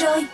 rồi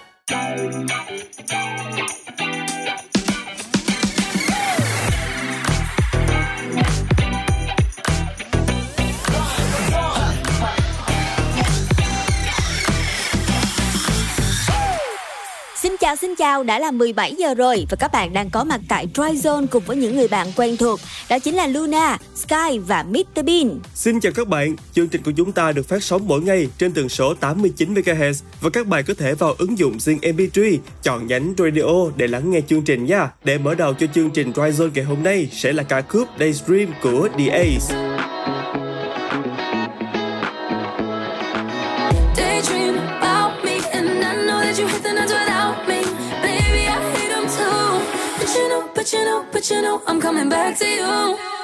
chào xin chào, đã là 17 giờ rồi và các bạn đang có mặt tại Dry Zone cùng với những người bạn quen thuộc. Đó chính là Luna, Sky và Mr Bean. Xin chào các bạn, chương trình của chúng ta được phát sóng mỗi ngày trên tần số 89 MHz và các bạn có thể vào ứng dụng riêng MP3, chọn nhánh Radio để lắng nghe chương trình nha. Để mở đầu cho chương trình Dry Zone ngày hôm nay sẽ là ca khúc Daydream của The Ace. But you know, I'm coming back to you.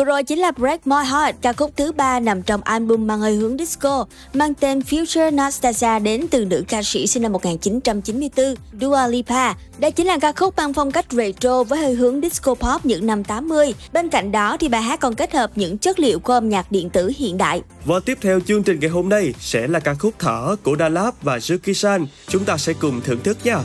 Vừa rồi chính là Break My Heart, ca khúc thứ ba nằm trong album mang hơi hướng disco, mang tên Future Nastasia đến từ nữ ca sĩ sinh năm 1994, Dua Lipa. Đây chính là ca khúc mang phong cách retro với hơi hướng disco pop những năm 80. Bên cạnh đó thì bài hát còn kết hợp những chất liệu của âm nhạc điện tử hiện đại. Và tiếp theo chương trình ngày hôm nay sẽ là ca khúc Thở của Da Lab và Suki San. Chúng ta sẽ cùng thưởng thức nha.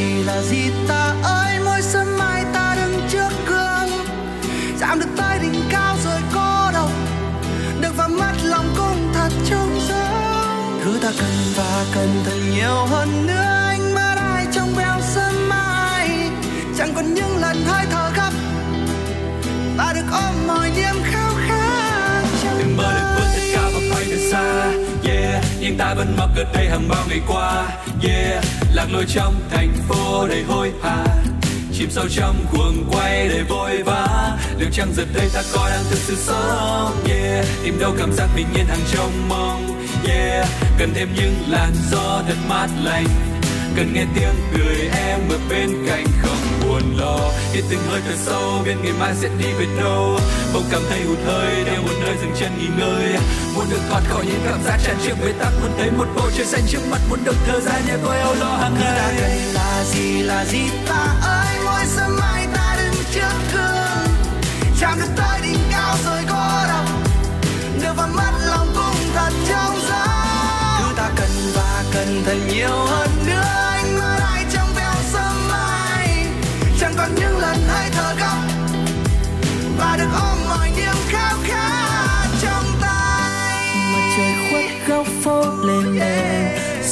Gì là gì ta ơi? Mỗi sớm mai ta đứng trước gương. Giảm được tới đỉnh cao rồi có đâu được vào mắt lòng cũng thật trông rỗng thứ ta cần và cần thật nhiều hơn nữa, anh mơ ai trong veo sớm mai. Chẳng còn những lần hơi thở gấp. Ta được ôm mọi niềm khao ta vẫn mắc ở đây hàng bao ngày qua. Yeah, lạc lối trong thành phố đầy hối hả. Chìm sâu trong cuồng quay đầy vội vã. Liệu chăng giờ đây ta có đang thực sự sống. Yeah, tìm đâu cảm giác bình yên hàng trong mong. Yeah, cần thêm những làn gió thật mát lành. Cần nghe tiếng cười em ở bên cạnh không buồn lo. Hít từng hơi thở sâu biết ngày mai sẽ đi về đâu. Bỗng cảm thấy hụt hơi đeo một nơi dừng chân nghỉ ngơi. Muốn được thoát khỏi những cảm giác tràn trề bế tắc muốn thấy một bầu trời xanh trước mặt muốn được thở ra nhẹ tôi âu lo hàng ta ngày cần là gì là gì? Ta ơi mỗi sớm mai ta đứng trước gương chạm được tới đỉnh cao rồi có đâu đưa vào mắt lòng cũng thật trong gió thứ ta cần và cần thật nhiều hơn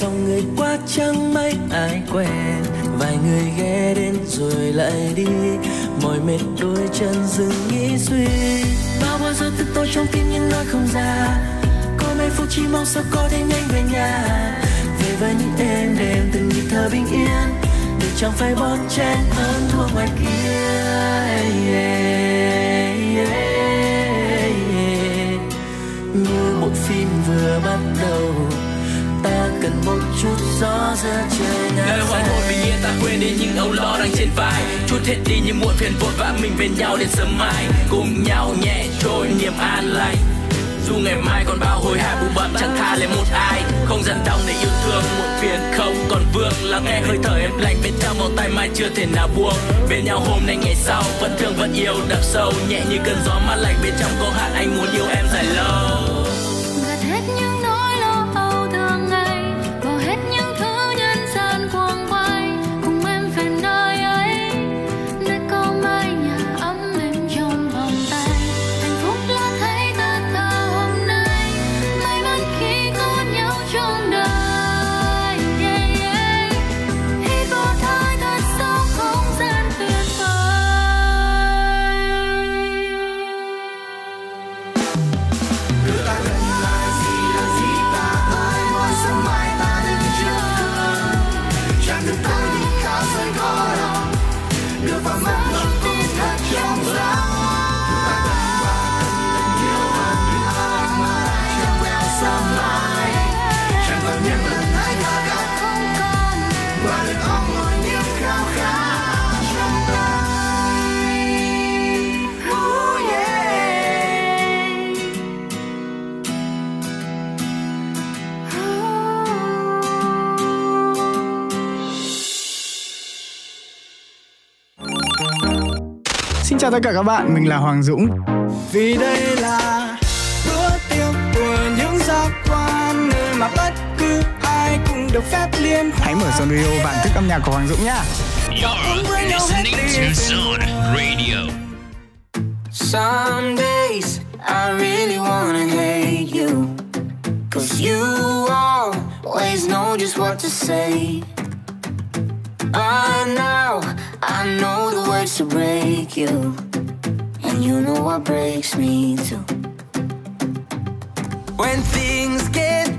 dòng người qua chẳng mấy ai quen vài người ghé đến rồi lại đi. Mỏi mệt đôi chân dừng nghĩ suy. Bao bao giờ tự tôi trong tim nhưng nói không ra. Có mấy phút chỉ mong sao có thể nhanh về nhà. Về với những em đêm từng nhịp thở bình yên. Để chẳng phải bon chen hơn thua ngoài kia. Yeah, yeah, yeah. như bộ phim vừa bắt đầu gió giữa trời nơi ngàn hoàng hôn bình yên ta quên đi những âu lo đang trên vai. Chút hết đi những muộn phiền vội vã mình bên nhau đến sớm mai. Cùng nhau nhẹ trôi niềm an lành. Dù ngày mai còn bao hồi hả bù bặm chẳng tha lên một ai. Không gian đong để yêu thương muộn phiền không còn vương. Lắng nghe hơi thở em lạnh bên trong vòng tay mai chưa thể nào buông. Bên nhau hôm nay ngày sau vẫn thương vẫn yêu đậm sâu nhẹ như cơn gió mát lạnh. Bên trong có hạn anh muốn yêu em dài lâu chào tất cả các bạn, mình là Hoàng Dũng. Vì đây là bữa tiệc của những giác quan Nơi mà bất cứ ai cũng được phép liên Hãy mở Sonrio và thức âm nhạc của Hoàng Dũng nhá. You're listening to Zone Radio. Some days I really wanna hate you Cause you always know just what to say But now I know the words to break you And you know what breaks me too. When things get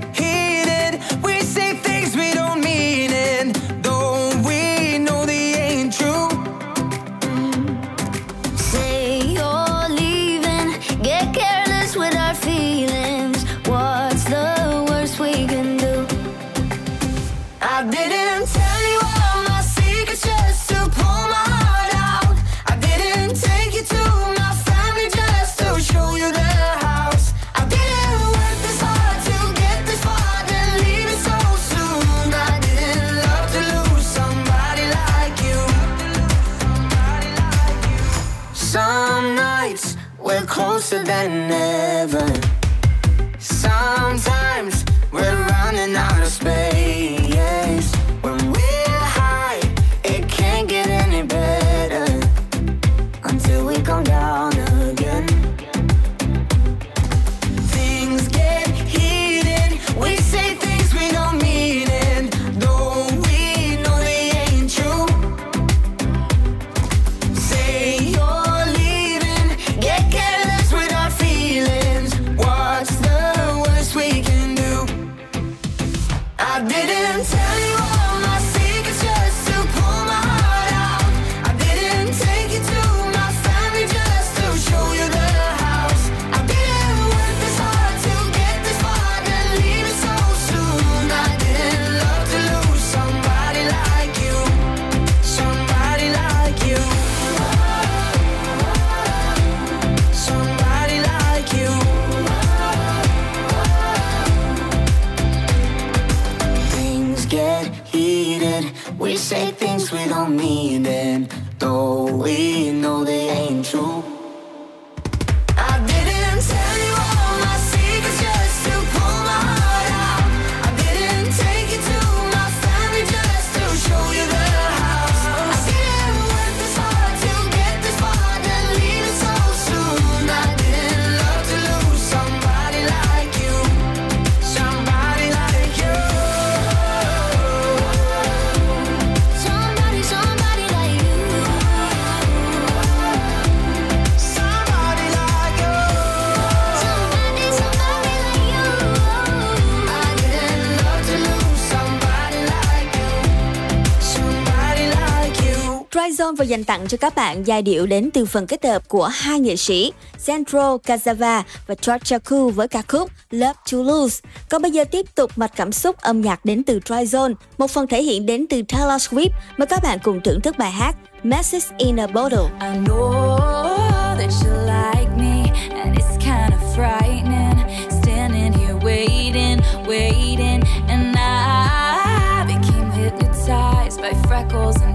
vừa dành tặng cho các bạn giai điệu đến từ phần kết hợp của hai nghệ sĩ Sandro Casava và George Chaku với ca khúc Love to Lose. Còn bây giờ tiếp tục mạch cảm xúc âm nhạc đến từ Dry Zone, một phần thể hiện đến từ Taylor Swift. Mời các bạn cùng thưởng thức bài hát Message in a Bottle. I know that you like me and it's kind of frightening standing here waiting, waiting and I became hypnotized by freckles and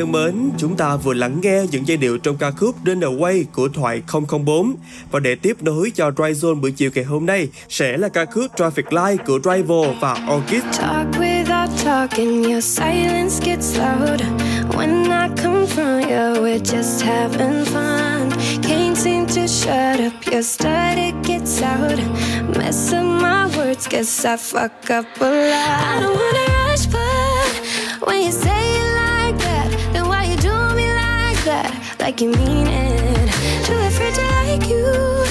thân mến, chúng ta vừa lắng nghe những giai điệu trong ca khúc Runaway của Thoại 004 và để tiếp nối cho Dry Zone buổi chiều ngày hôm nay sẽ là ca khúc Traffic Light của Rival và Orchid. Talk without talking, your silence gets loud. When I confront you, we're just having fun. Can't seem to shut up, your static gets out. Mess up my words, guess I fuck up a lot. I don't wanna rush, but when you say Like you mean it. Too afraid to like you.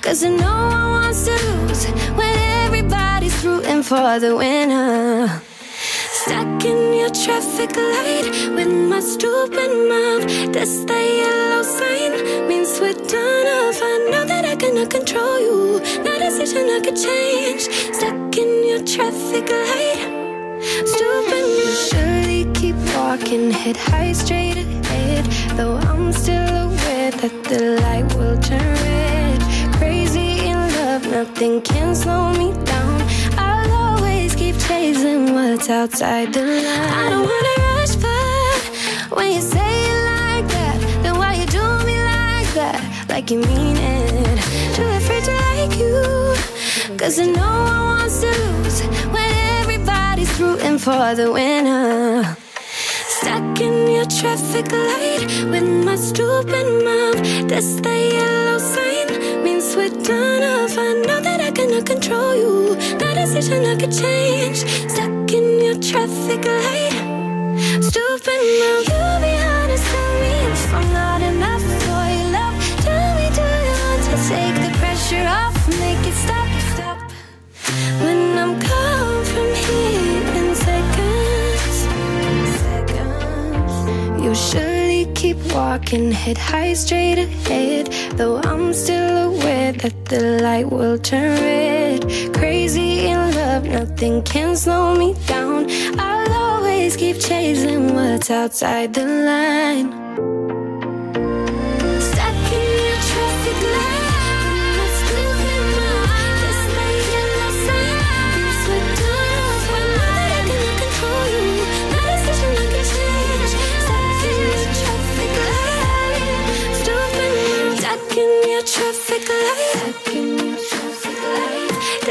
Cause I know I want to lose when everybody's rooting for the winner. Stuck in your traffic light with my stupid mouth. That's the yellow sign, means we're done off. I know that I cannot control you. No decision I could change. Stuck in your traffic light. Stupid, you surely keep walking, head high straight. Though I'm still aware that the light will turn red. Crazy in love, nothing can slow me down. I'll always keep chasing what's outside the line. I don't wanna rush, but when you say it like that, then why you do me like that? like you mean it. Too afraid to like you. Cause I know I want to lose when everybody's rooting for the winner. Stuck in your traffic light with my stupid mouth. That's the yellow sign. Means we're done off. I know that I cannot control you. No decision I could change. Stuck in your traffic light. Stupid mouth. You be honest, tell me if I'm not enough for your love. Tell me, do you want to take the pressure off? Make it stop, stop. When I'm gone from here surely keep walking, head high straight ahead. Though I'm still aware that the light will turn red. Crazy in love, nothing can slow me down. I'll always keep chasing what's outside the line.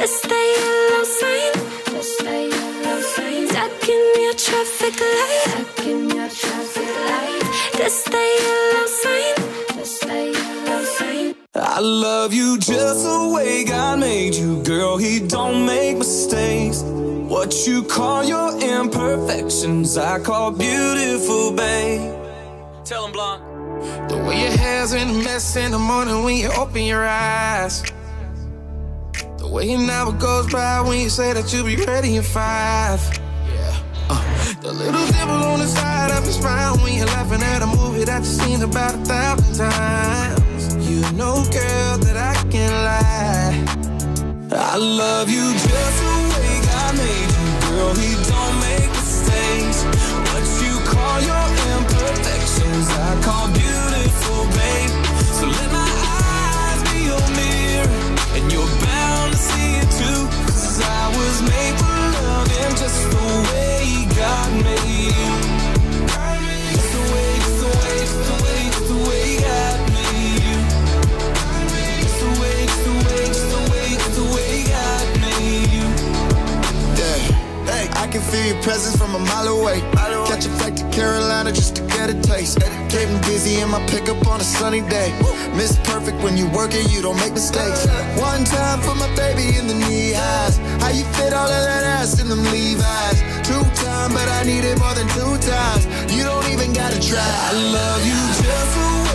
Just the yellow sign, just the yellow sign. Stuck in your traffic light, stuck in your traffic light. Just the yellow sign, just the yellow sign. I love you just the way God made you, girl. He don't make mistakes. What you call your imperfections, I call beautiful, babe. Tell him, Blanc. The way your hair's in a mess in the morning when you open your eyes. Way an hour goes by when you say that you'll be ready in five. Uh, the little dimple on the side of your smile when you're laughing at a movie that you've seen about a thousand times. You know, girl, that I can lie. I love you just the way God made you, girl. He don't make mistakes. What you call your imperfections, I call beautiful, babe. So let my and you're bound to see it too. Cause I was made for loving just the way God made you. Just the way, just the way, just the way, can feel your presence from a mile away. Catch a flight to Carolina just to get a taste. Getting busy in my pickup on a sunny day. Miss perfect when you work it, you don't make mistakes. One time for my baby in the knee highs. How you fit all of that ass in them Levi's? Two time, but I need it more than two times. You don't even gotta try. I love you just the way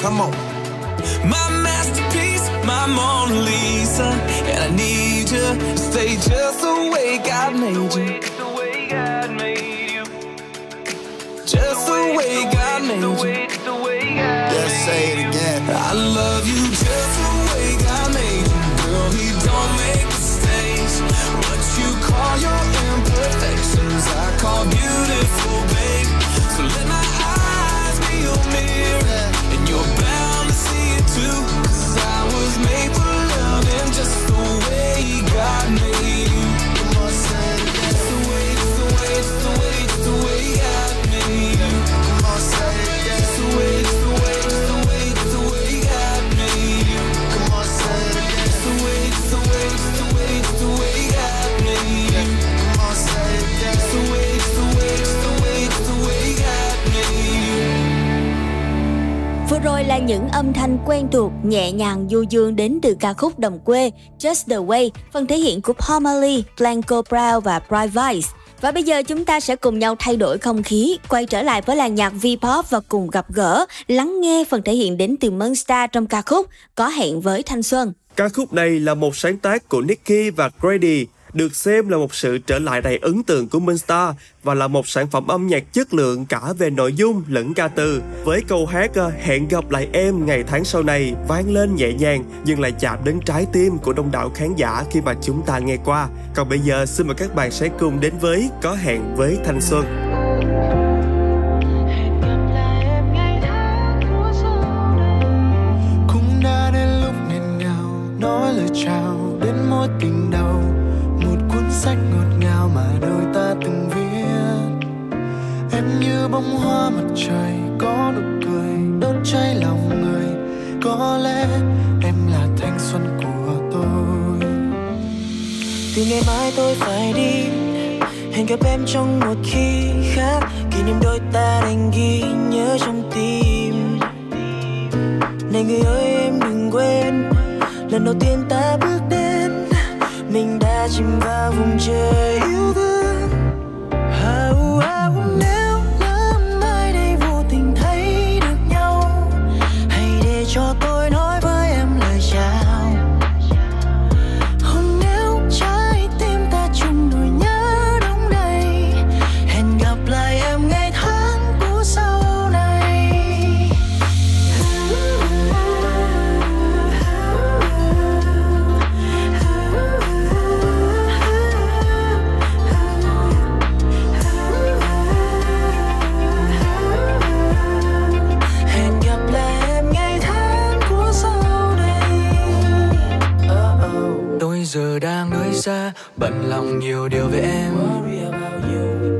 Come on. Rồi là những âm thanh quen thuộc, nhẹ nhàng du dương đến từ ca khúc Đồng quê Just the Way, phần thể hiện của Palmer Blanco Brown và Bright Vice. Và bây giờ chúng ta sẽ cùng nhau thay đổi không khí, quay trở lại với làng nhạc V-pop và cùng gặp gỡ, lắng nghe phần thể hiện đến từ Monster trong ca khúc Có hẹn với thanh xuân. Ca khúc này là một sáng tác của Nicky và Grady được xem là một sự trở lại đầy ấn tượng của Minstar và là một sản phẩm âm nhạc chất lượng cả về nội dung lẫn ca từ. Với câu hát ờ, Hẹn gặp lại em ngày tháng sau này vang lên nhẹ nhàng nhưng lại chạm đến trái tim của đông đảo khán giả khi mà chúng ta nghe qua. Còn bây giờ xin mời các bạn sẽ cùng đến với Có hẹn với thanh xuân. cũng đã đến lúc nghẹn ngào nói lời chào đến mối tình như bông hoa mặt trời có nụ cười đốt cháy lòng người. Có lẽ em là thanh xuân của tôi. Từ ngày mai tôi phải đi hẹn gặp em trong một khi khác. Kỷ niệm đôi ta đành ghi nhớ trong tim. Này người ơi em đừng quên lần đầu tiên ta bước đến. Mình đã chìm vào vùng trời yêu thương. How hào, nếu xa bận lòng nhiều điều về em.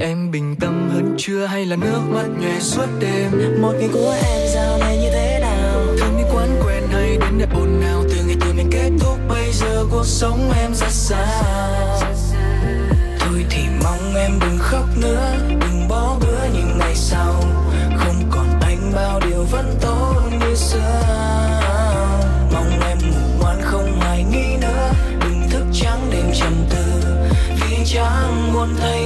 Em bình tâm hơn chưa hay là nước mắt nhòe suốt đêm? Một ngày của em dạo này như thế nào? Thơm đi quán quen hay đến đẹp ồn nào từ ngày từ mình kết thúc bây giờ cuộc sống em ra sao? Thôi thì mong em đừng khóc nữa buồn thấy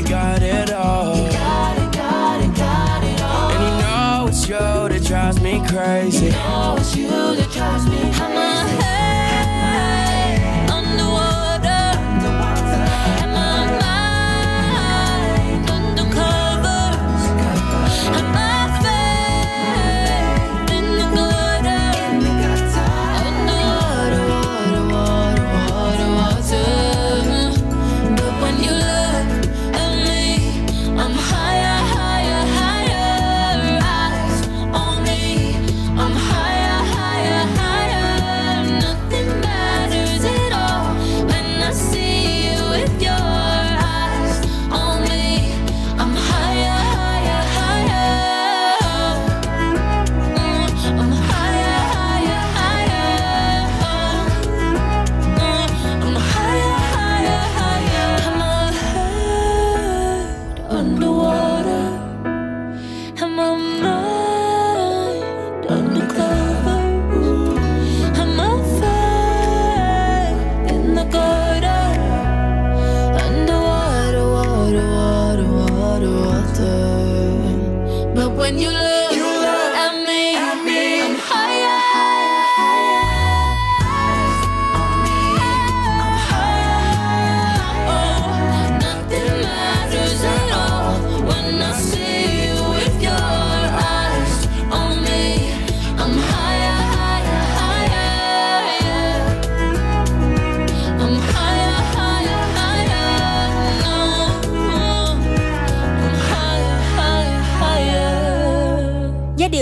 got it, got it all. Got it, got it, got it all. And you know it's you that drives me crazy. You know it's you that drives me crazy.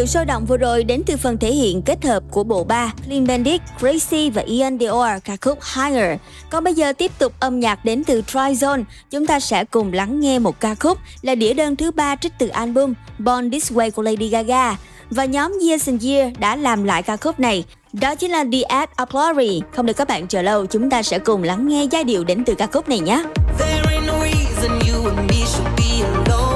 Điều sôi động vừa rồi đến từ phần thể hiện kết hợp của bộ ba Clean Bandit, Crazy và Ian Dior ca khúc Higher. Còn bây giờ tiếp tục âm nhạc đến từ Tryzone, chúng ta sẽ cùng lắng nghe một ca khúc là đĩa đơn thứ ba trích từ album Born This Way của Lady Gaga. Và nhóm Years and Year đã làm lại ca khúc này. Đó chính là The Act of Glory. Không để các bạn chờ lâu, chúng ta sẽ cùng lắng nghe giai điệu đến từ ca khúc này nhé. There ain't no reason you and me should be alone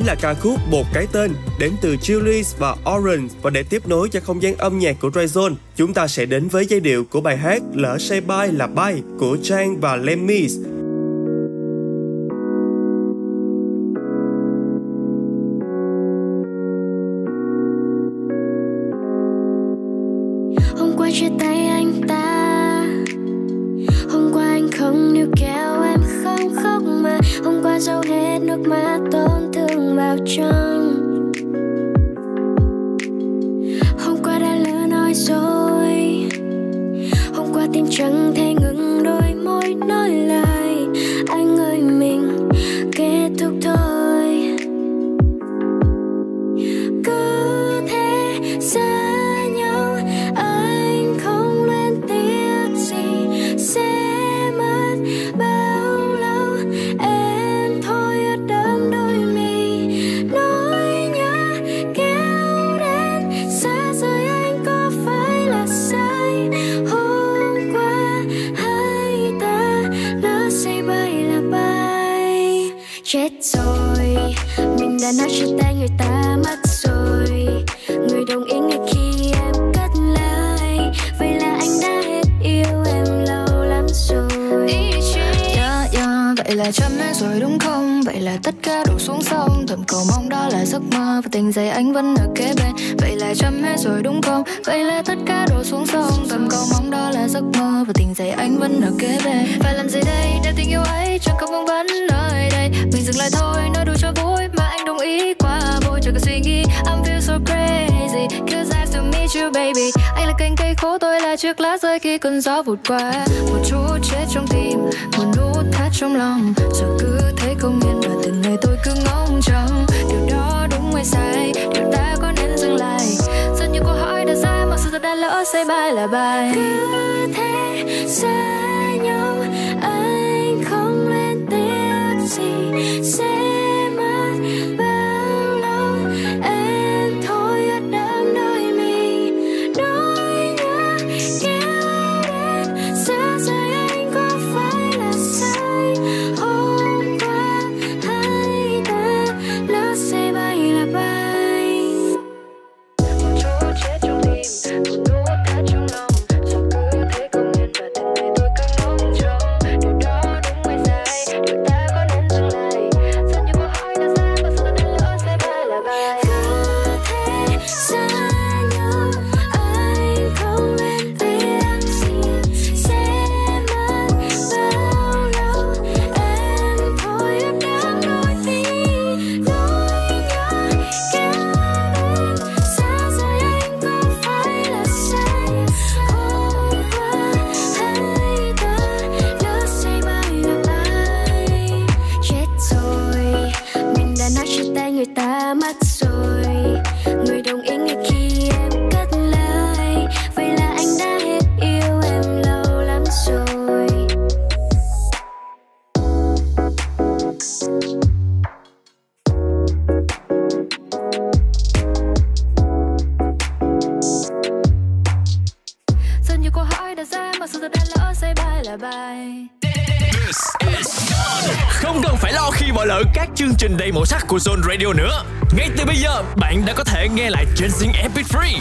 chính là ca khúc Một Cái Tên, đến từ Julius và Orange và để tiếp nối cho không gian âm nhạc của Rayzone chúng ta sẽ đến với giai điệu của bài hát Lỡ say Bye là bay của Trang và Lemmys là trăm nét rồi đúng không? Vậy là tất cả đổ xuống sông. Thầm cầu mong đó là giấc mơ và tình dày anh vẫn ở kế bên. Vậy là trăm hết rồi đúng không? Vậy là tất cả đổ xuống sông. Thầm cầu mong đó là giấc mơ và tình dày anh vẫn ở kế bên. Phải làm gì đây để tình yêu ấy chẳng có vương vấn nơi đây? Mình dừng lại thôi, nói đủ cho vui mà anh đồng ý quá vội. Chẳng cần suy nghĩ, I'm feel so crazy. Cause chứ, baby. Anh là cành cây khô, tôi là chiếc lá rơi khi cơn gió vụt qua. Một chút chết trong tim, Một nút thắt trong lòng. Giờ cứ thấy không yên và từng ngày tôi cứ ngóng trông. Điều đó đúng hay sai? Điều ta có nên dừng lại? Rất nhiều câu hỏi đã ra, Mặc sự thật đã lỡ say bài là bài. Cứ thế, xa nhau, Anh không lên tiếng gì. Say Radio nữa. Ngay từ bây giờ, bạn đã có thể nghe lại trên Zing MP3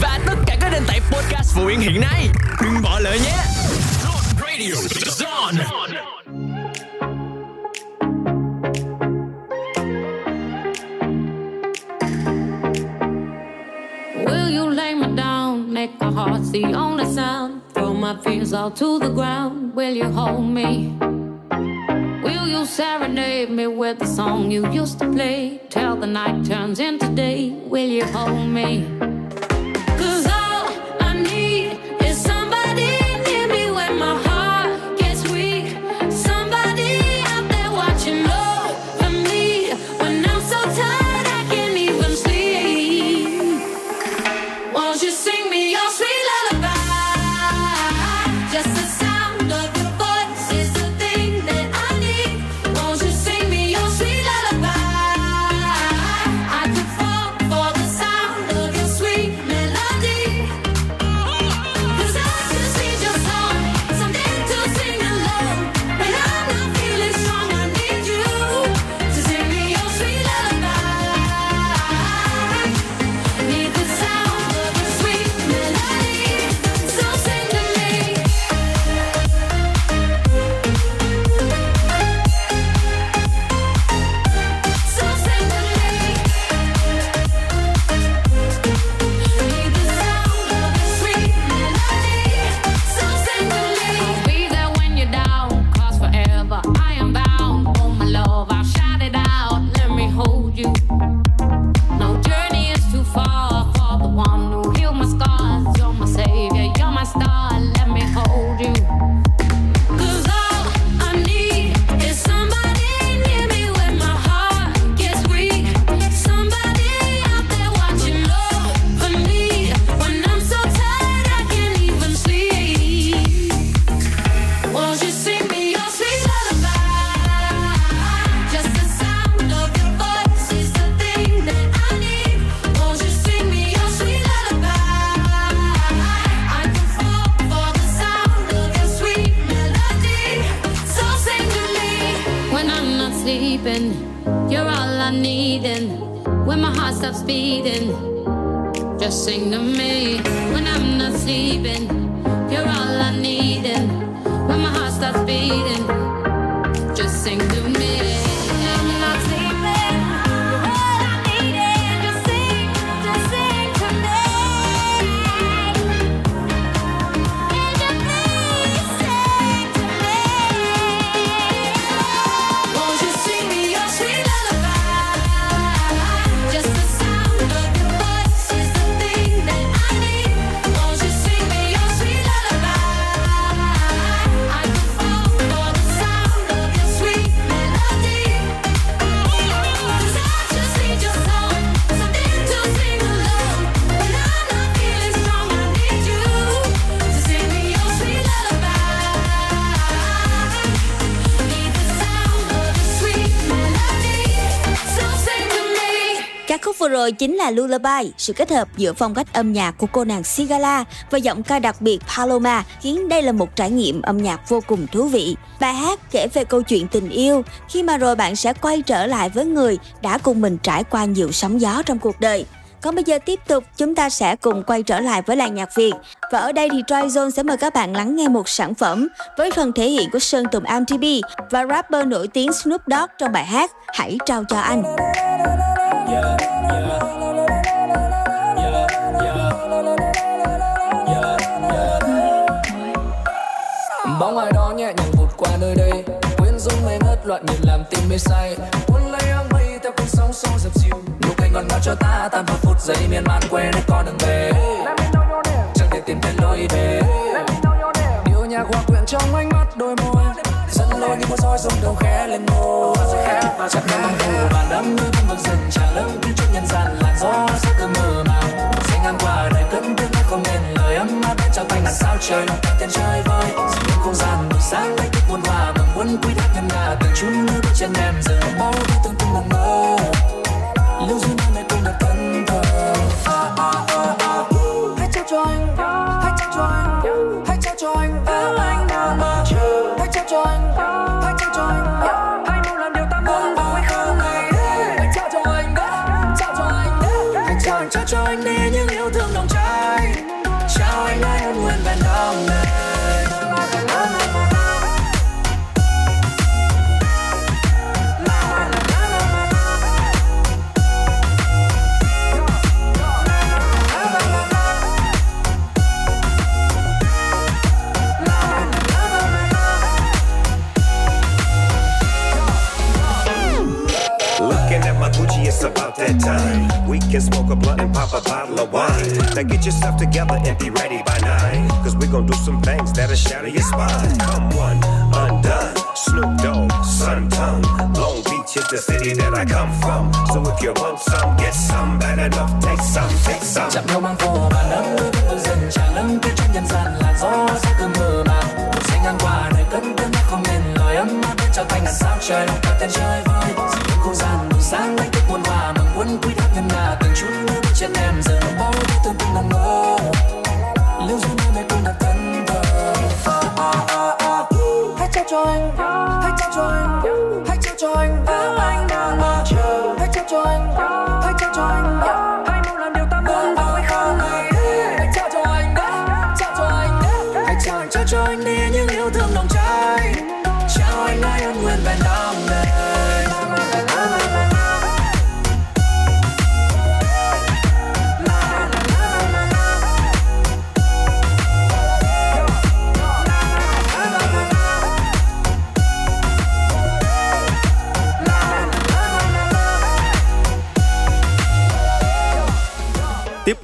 và tất cả các nền tảng podcast phổ biến hiện nay. Đừng bỏ lỡ nhé. Radio Zone. The only sound. Throw my fears all to the ground. Will you hold me? song you used to play till the night turns into day. Will you hold me? Rồi chính là Lullaby, sự kết hợp giữa phong cách âm nhạc của cô nàng Sigala và giọng ca đặc biệt Paloma khiến đây là một trải nghiệm âm nhạc vô cùng thú vị. Bài hát kể về câu chuyện tình yêu, khi mà rồi bạn sẽ quay trở lại với người đã cùng mình trải qua nhiều sóng gió trong cuộc đời. Còn bây giờ tiếp tục chúng ta sẽ cùng quay trở lại với làng nhạc Việt Và ở đây thì Troy Zone sẽ mời các bạn lắng nghe một sản phẩm Với phần thể hiện của Sơn Tùng MTP Và rapper nổi tiếng Snoop Dogg trong bài hát Hãy trao cho anh Bóng ai đó nhẹ nhàng vụt qua nơi đây, Quyến rũ mê ngất loạn nhịp làm tim mê say. Cuốn lấy áng mây theo cơn sóng xô dập dìu Nụ cười ngọt ngào cho ta tan vào phút giây miên man quên hết con đường về. Chẳng thể tìm thấy lối về. Điệu nhạc hòa quyện trong ánh mắt đôi môi dẫn lối như một roi rung đầu khẽ lên môi. Chặt nhau bằng phù và đắm như vinh vực rừng tràn lớn. Như chút nhân gian làn gió sẽ cứ mơ màng. Sẽ ngang qua đời cất tiếng nói không nên lời ấm áp đến trao tay ngàn sao trời lòng tay tiền chơi vơi dịu những không gian buổi sáng lấy thức muôn hòa mừng muốn quy thác ngân nga từng chút nước bước chân em giờ bao nhiêu tương tương mộng mơ. Now get yourself together and be ready by nine. Cause we gon' do some things that'll shatter your spine. Come one, undone. Snoop Dogg, Sun Tongue. Long Beach is the city that I come from. So if you want some, get some. Bad enough, take some, take some. chạm nhau mang phố và lắm mưa vẫn cứ dần tràn lắm tiếng trên nhân gian là gió sẽ cứ mơ màng một sẽ ngang qua đời cất tiếng nói không nên lời ấm áp đến trao tay ngàn sao trời lòng ta tên chơi vơi dịu những không gian buổi sáng lấy thức muôn hòa mà quân quý thác ngân là từng chút nước trên em giờ bao thứ tương tương nằm mơ. Lưu duyên nơi này cũng đã thân thờ hãy trao cho anh, hãy trao cho anh, hãy trao cho anh.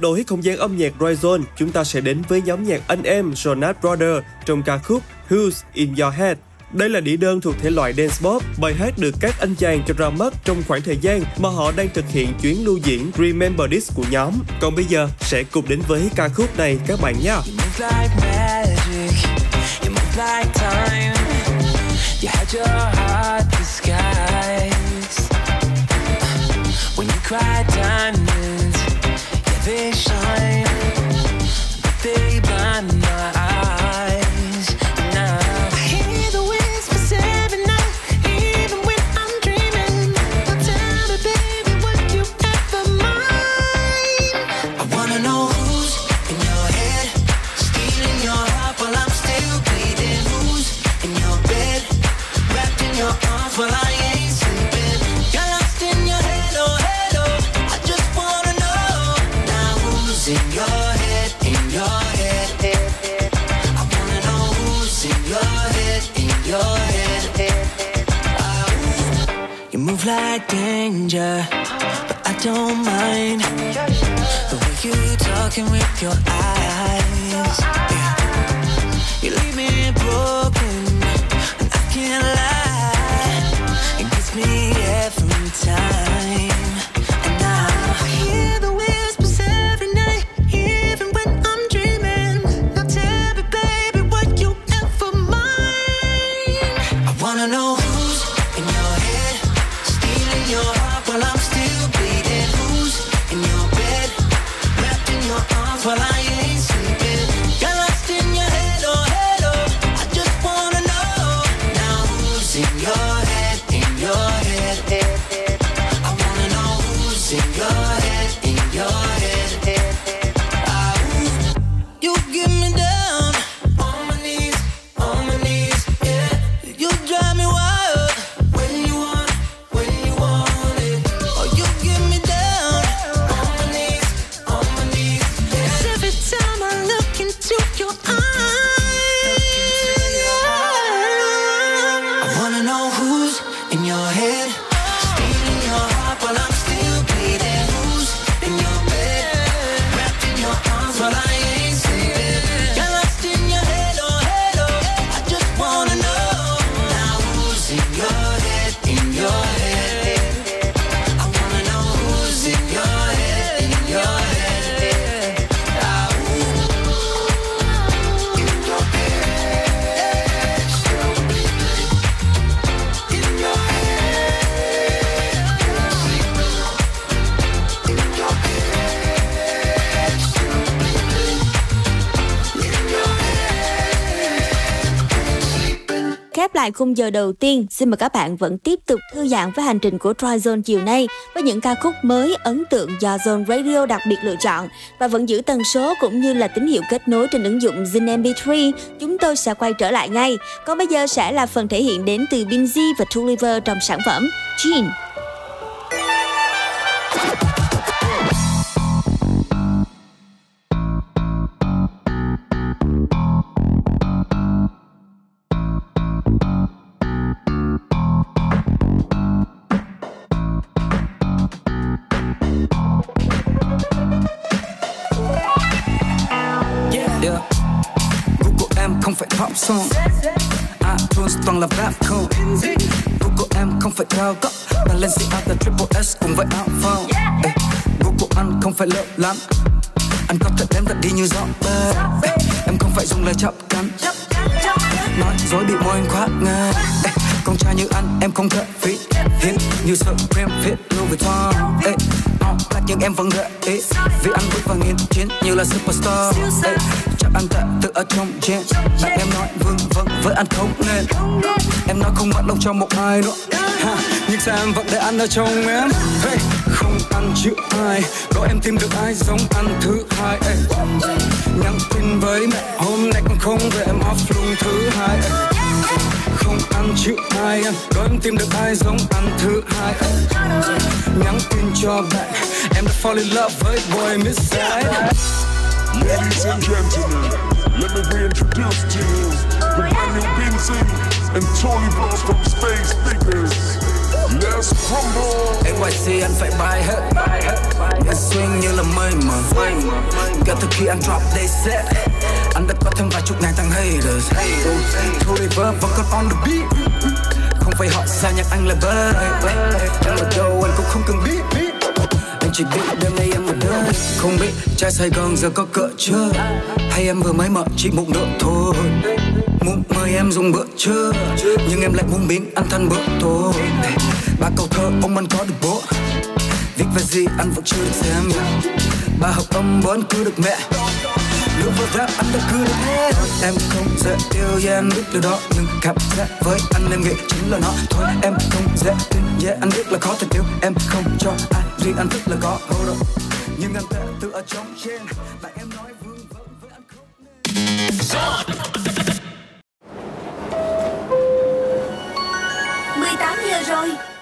Đổi không gian âm nhạc Royzone, chúng ta sẽ đến với nhóm nhạc anh em Jonas Brothers trong ca khúc Who's in Your Head. Đây là đĩa đơn thuộc thể loại dance pop, bài hát được các anh chàng cho ra mắt trong khoảng thời gian mà họ đang thực hiện chuyến lưu diễn Remember This của nhóm. Còn bây giờ sẽ cùng đến với ca khúc này các bạn nhé. You. You had your heart disguised. Danger, but I don't mind the way you talking with your eyes. Yeah. You leave me broken, khép lại khung giờ đầu tiên, xin mời các bạn vẫn tiếp tục thư giãn với hành trình của Tryzone chiều nay với những ca khúc mới ấn tượng do Zone Radio đặc biệt lựa chọn và vẫn giữ tần số cũng như là tín hiệu kết nối trên ứng dụng Zin MP3. Chúng tôi sẽ quay trở lại ngay. Còn bây giờ sẽ là phần thể hiện đến từ Binz và Tuliver trong sản phẩm Jean. Là rap không? Gu của em không phải cao cấp Balenciaga triple S cùng với áo phao. Ê, Gu của anh không phải lợn lắm. Anh có thể đem thật đi như gió bê. Em không phải dùng lời chọc cắn. Nói dối bị môi anh khoác ngang Con trai như anh em không thể phí Hiến như Supreme fit Louis Vuitton nhưng em vẫn gợi ý. Vì anh bước vào nghìn chiến như là superstar. Ê, Chắc anh tệ tự ở trong gen Bạn em nói vương vâng với anh không nên. Em nói không mất lòng cho một ai nữa. Ha, Nhưng sao em vẫn để anh ở trong em? Hey, Không ăn chữ ai. Có em tìm được ai giống anh thứ hai ê. Nhắn tin với mẹ hôm nay con không về em off luôn thứ hai ê. Không ăn chữ ai Có em tìm được ai giống anh thứ hai. Nhắn tin cho bạn Em đã fall in love với boy miss Ladies and gentlemen, let me reintroduce to you the brand new Binzy and Tony Bros from Space Figures. Let's crumble. NYC anh phải bay hết Em swing như là mây mà Kể từ khi anh drop they set anh đã có thêm vài chục ngàn thằng haters. Thu reverb vẫn còn on the beat. Không phải họ xa nhạc anh là bơi Em ở đâu, anh cũng không cần biết. Anh chỉ biết đêm nay em ở nơi. Không biết trai Sài Gòn giờ có cỡ chưa? Hay em vừa mới mở chỉ một nửa thôi? Muốn mời em dùng bữa trưa. Nhưng em lại muốn biến anh thành bữa tối. Ba câu thơ, ông anh có được bố. Viết về gì anh vẫn chưa được xem. Ba học âm bốn cứ được mẹ. Lúc vừa rap anh đã cứ được hết Em không dễ yêu yeah anh biết điều đó. Nhưng cảm giác với anh em nghĩ chính là nó. Thôi em không dễ tin yeah, anh biết là khó tình yêu. Em không cho ai riêng anh thích là có hold up Nhưng anh tệ tự ở trong trên. Bạn em nói vương vấn với anh không nên. 18 giờ rồi.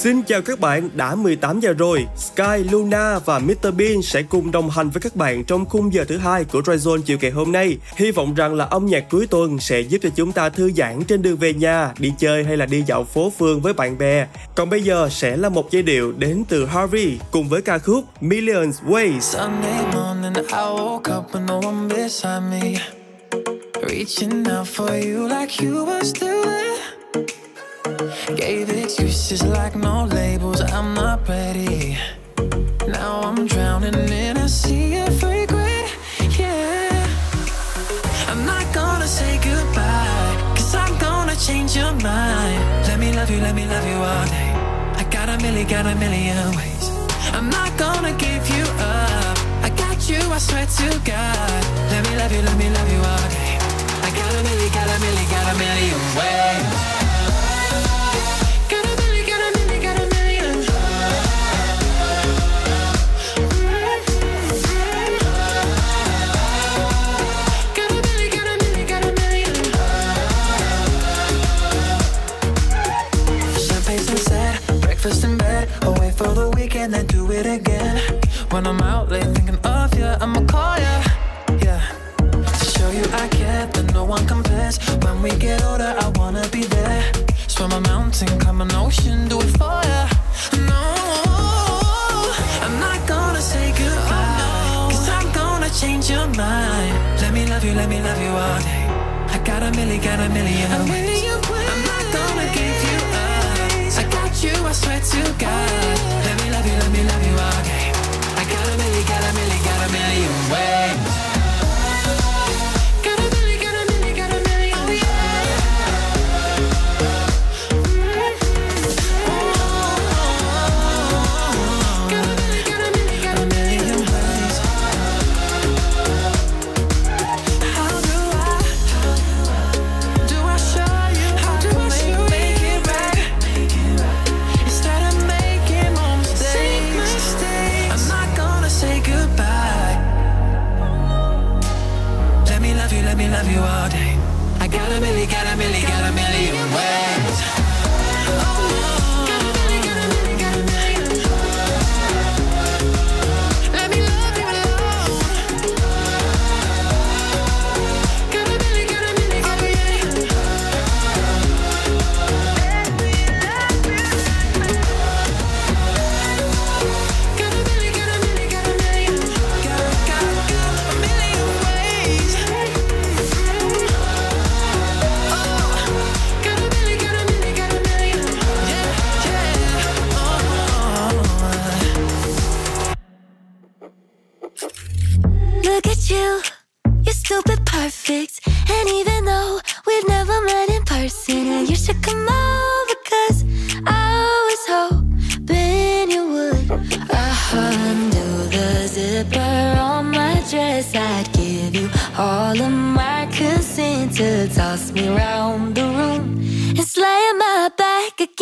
Xin chào các bạn, đã 18 giờ rồi. Sky, Luna và Mr Bean sẽ cùng đồng hành với các bạn trong khung giờ thứ hai của Dryzone chiều ngày hôm nay. Hy vọng rằng là âm nhạc cuối tuần sẽ giúp cho chúng ta thư giãn trên đường về nhà, đi chơi hay là đi dạo phố phường với bạn bè. Còn bây giờ sẽ là một giai điệu đến từ Harvey cùng với ca khúc Millions Ways. Reaching out for you like you were still there. Gave excuses like no labels, I'm not ready. Now I'm drowning in a sea of regret. Yeah. I'm not gonna say goodbye, cause I'm gonna change your mind. Let me love you, let me love you all day. I got a million, got a million ways. I'm not gonna give you up. I got you, I swear to God. Let me love you, let me love you all day. I got a million, got a million, got a million ways. For the weekend, then do it again. When I'm out late thinking of you, I'ma call ya. Yeah. To show you I care, that no one compares. When we get older, I wanna be there. Swim a mountain, come an ocean, do it for ya. No, I'm not gonna say goodbye. Cause I'm gonna change your mind. Let me love you, let me love you all day. I got a million, got a million ways. I'm not gonna give you up. I got you, I swear to God. Let me love you, let me love you all day. I got a million, got a million, got a million ways. Around the room and slam my back again.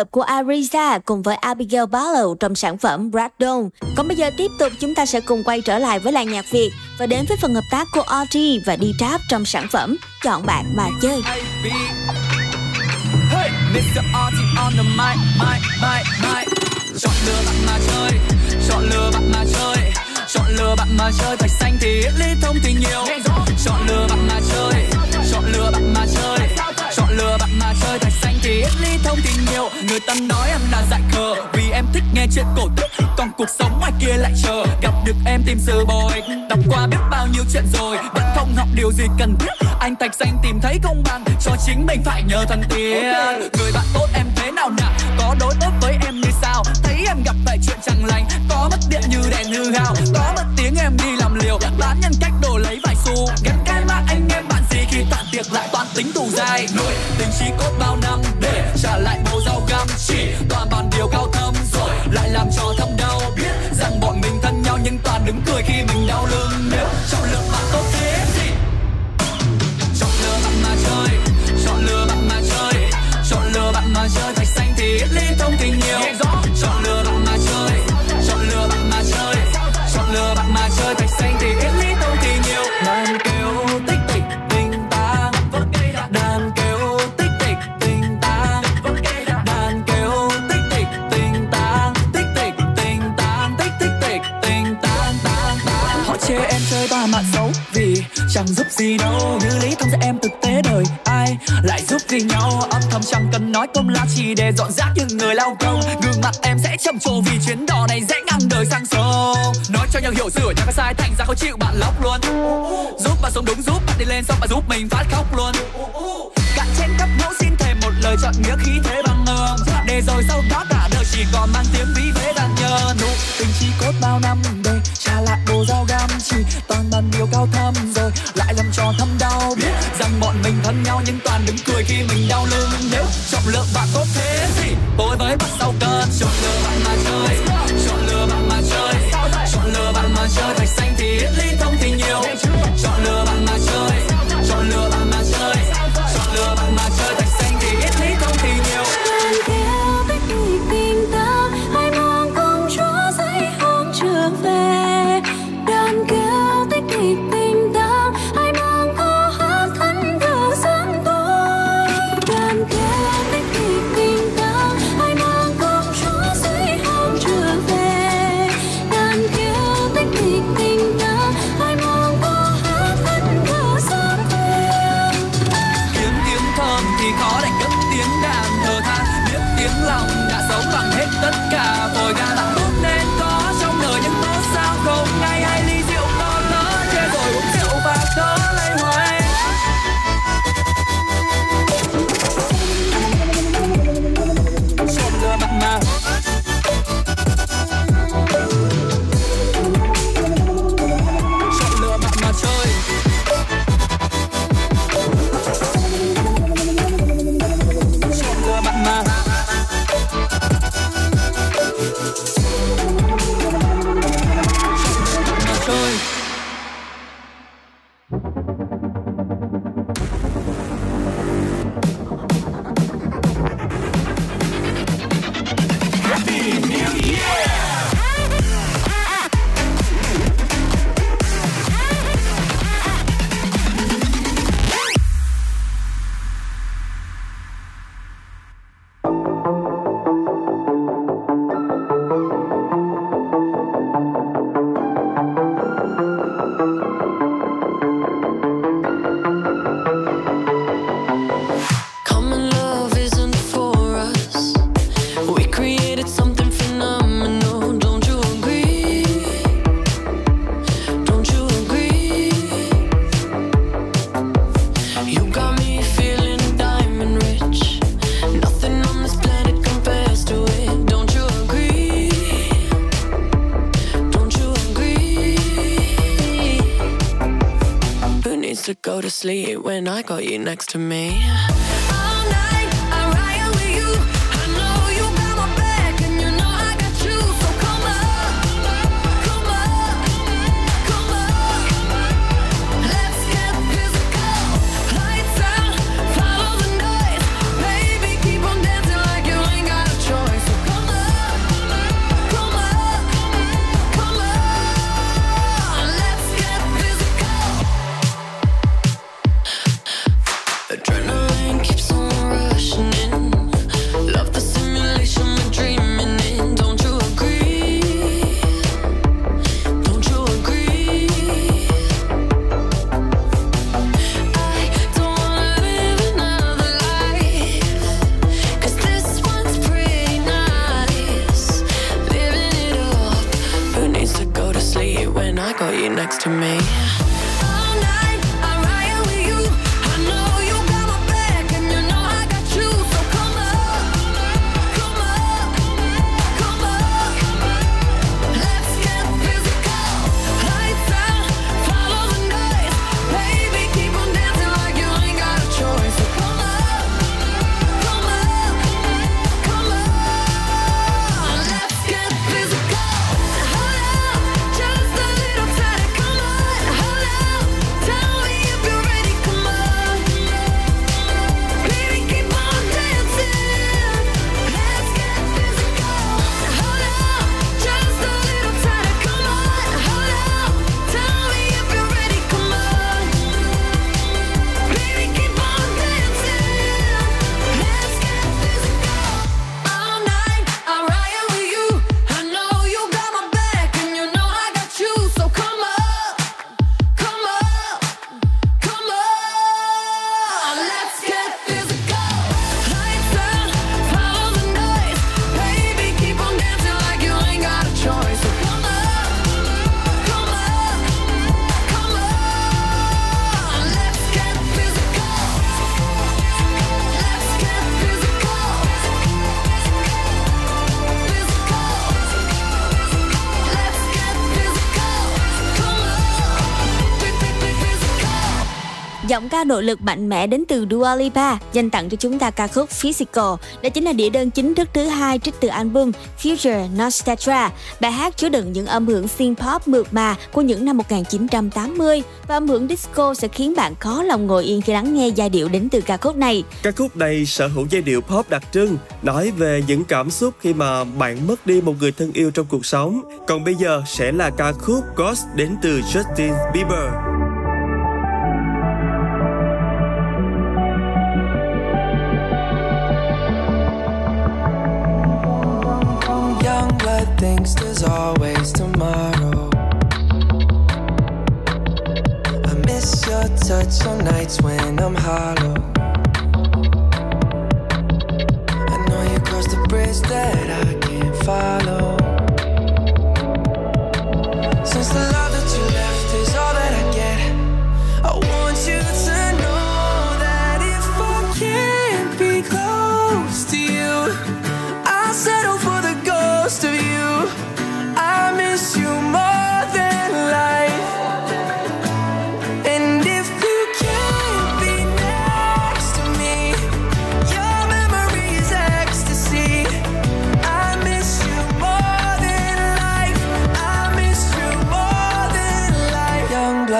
Hợp của Ariza cùng với Abigail Barlow trong sản phẩm Bradon. Còn bây giờ tiếp tục chúng ta sẽ cùng quay trở lại với làng nhạc Việt và đến với phần hợp tác của RG và D-Trap trong sản phẩm Chọn bạn mà chơi. Hey, Mr. On the mic, mic, mic, mic. Chọn lừa bạn mà chơi, chọn lừa bạn mà chơi, chọn lừa bạn mà chơi. Thạch xanh thì ít lý thông thì nhiều. Chọn lừa bạn mà chơi, chọn lừa bạn mà chơi, chọn lừa bạn mà chơi. Thạch xanh ít lý thông thì nhiều. Người ta nói em là dại khờ, vì em thích nghe chuyện cổ tích. Còn cuộc sống ngoài kia lại chờ, gặp được em tìm sự bồi. Đọc qua biết bao nhiêu chuyện rồi, vẫn không học điều gì cần thiết. Anh Thạch xanh tìm thấy công bằng, cho chính mình phải nhờ thần tiên. Người bạn tốt em thế nào nào, có đối tốt với em như sao? Thấy em gặp phải chuyện chẳng lành, có mất điện như đèn hư hao, có mất tiếng em đi làm liều, bán nhân cách đồ lấy vài xu. Ghét cái mà anh em bạn gì khi tàn tiệc lại toàn tính tù dài. Nuôi tình trí cốt bao năm trả lại bầu rau găm chỉ toàn bàn điều cao thâm rồi, lại làm trò thâm đau. Biết rằng bọn mình thân nhau nhưng toàn đứng cười khi mình vì nhau âm thầm chẳng cần nói công la chỉ để dọn rác những người lao công. Gương mặt em sẽ trầm trồ vì chuyến đò này dễ ngang đời sang sông. Nói cho nhau hiểu, sửa cho cái sai, thành ra khó chịu, bạn lóc luôn. Giúp bạn sống đúng, giúp bạn đi lên xong bạn giúp mình phát khóc luôn. Cạn trên cấp mẫu xin thêm một lời chọn nghĩa khí thế bằng ngầm. Để rồi sau đó cả đời chỉ còn mang tiếng ví vế đàn nhờ nụ tình chi cốt bao năm đây trả lại bồ dao gam chỉ toàn bàn điều cao thâm rồi bọn mình thân nhau nhưng toàn đứng cười khi mình đau lưng. Nếu trọng lượng bạn có thế gì tôi với bắt sau cơn trọng lượng next to me. nỗ lực mạnh mẽ đến từ Dua Lipa dành tặng cho chúng ta ca khúc Physical. Đó chính là đĩa đơn chính thức thứ hai trích từ album Future Nostalgia. Bài hát chứa đựng những âm hưởng synth pop mượt mà của những năm 1980 và âm hưởng disco sẽ khiến bạn khó lòng ngồi yên khi lắng nghe giai điệu đến từ ca khúc này. Ca khúc này sở hữu giai điệu pop đặc trưng, nói về những cảm xúc khi mà bạn mất đi một người thân yêu trong cuộc sống. Còn bây giờ sẽ là ca khúc Ghost đến từ Justin Bieber. thinks there's always tomorrow. I miss your touch on nights when I'm hollow. I know you crossed the bridge that I can't follow.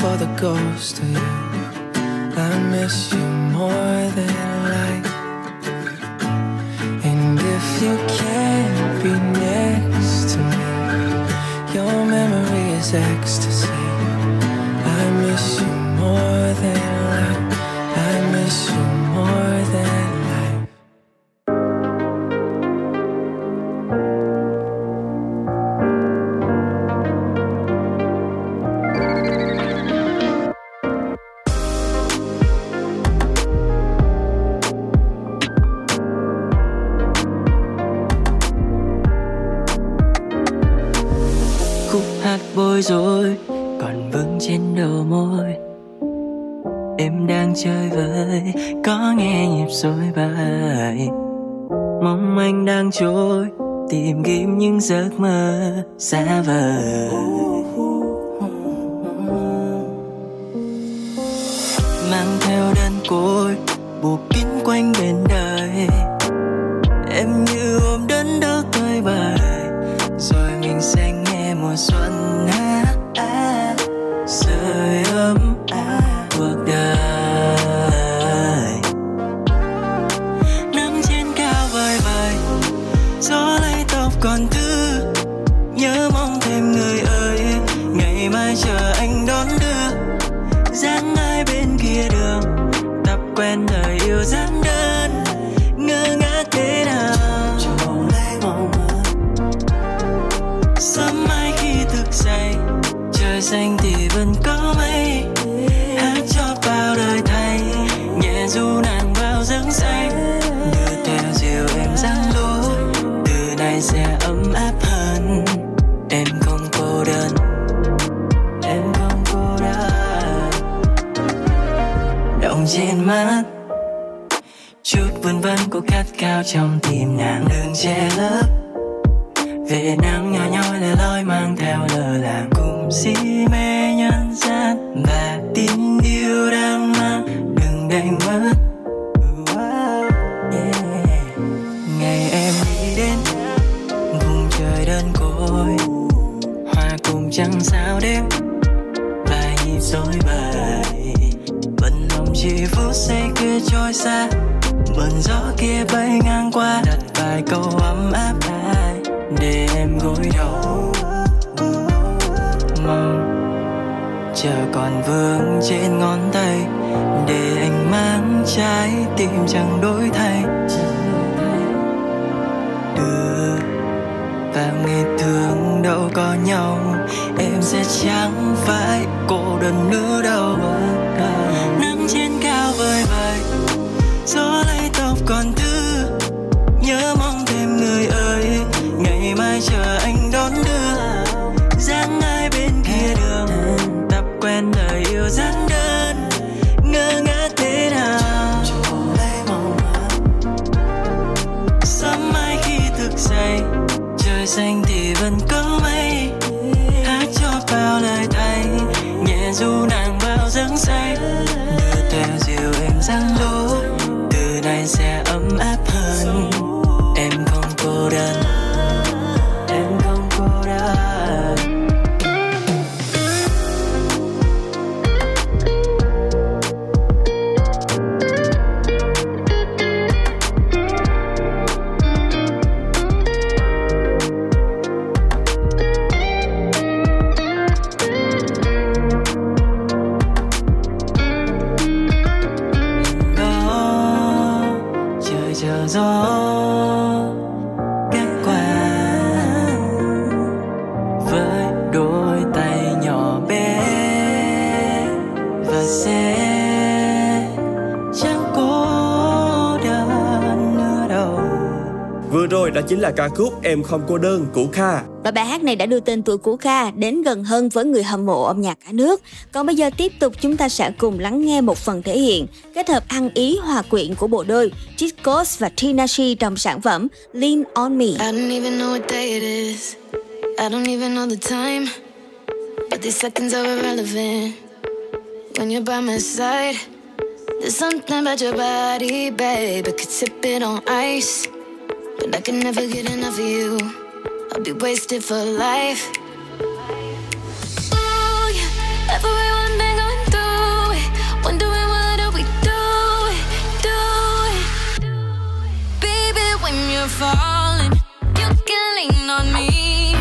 for the ghost of you. I miss you more than giấc mơ gió kia bay ngang qua, đặt vài câu ấm áp lại để em gối đầu. Mong chờ còn vương trên ngón tay để anh mang trái tim chẳng đổi thay. Đưa và ngày thường đâu có nhau, em sẽ chẳng phải cô đơn nữa đâu. Nắng trên cao vời vợi gió lay còn thứ nhớ mong thêm người ơi ngày mai chờ chính là ca khúc Em không cô đơn của Kha. Và bài hát này đã đưa tên tuổi của Kha đến gần hơn với người hâm mộ âm nhạc cả nước. Còn bây giờ tiếp tục chúng ta sẽ cùng lắng nghe một phần thể hiện kết hợp ăn ý hòa quyện của bộ đôi Chicos và Tinashe trong sản phẩm Lean on Me. I don't even know what day it is. I don't even know the time. But these seconds are irrelevant. When you're by my side, there's something about your body, babe. I could sip it on ice. But I can never get enough of you. I'll be wasted for life. Ooh, yeah. Everyone been going through it. Wondering what are we doing, doing. Baby, when you're falling, you can lean on me.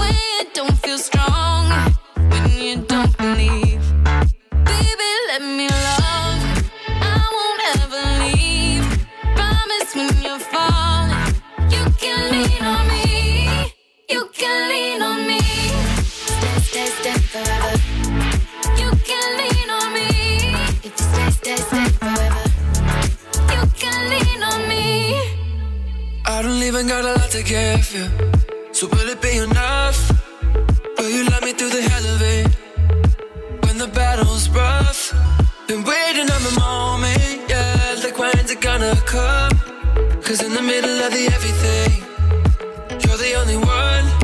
When you don't feel strong, when you don't can lean on me. Stay, stay, stay forever. You can lean on me. If you stay, stay, stay forever. You can lean on me. I don't even got a lot to give you. So will it be enough? Will you love me through the hell of it? When the battle's rough. Been waiting on the moment, yeah. Like when's it gonna come? Cause in the middle of the everything, you're the only one.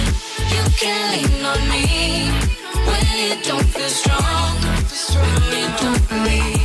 you can lean on me. When don't feel strong, when you don't believe.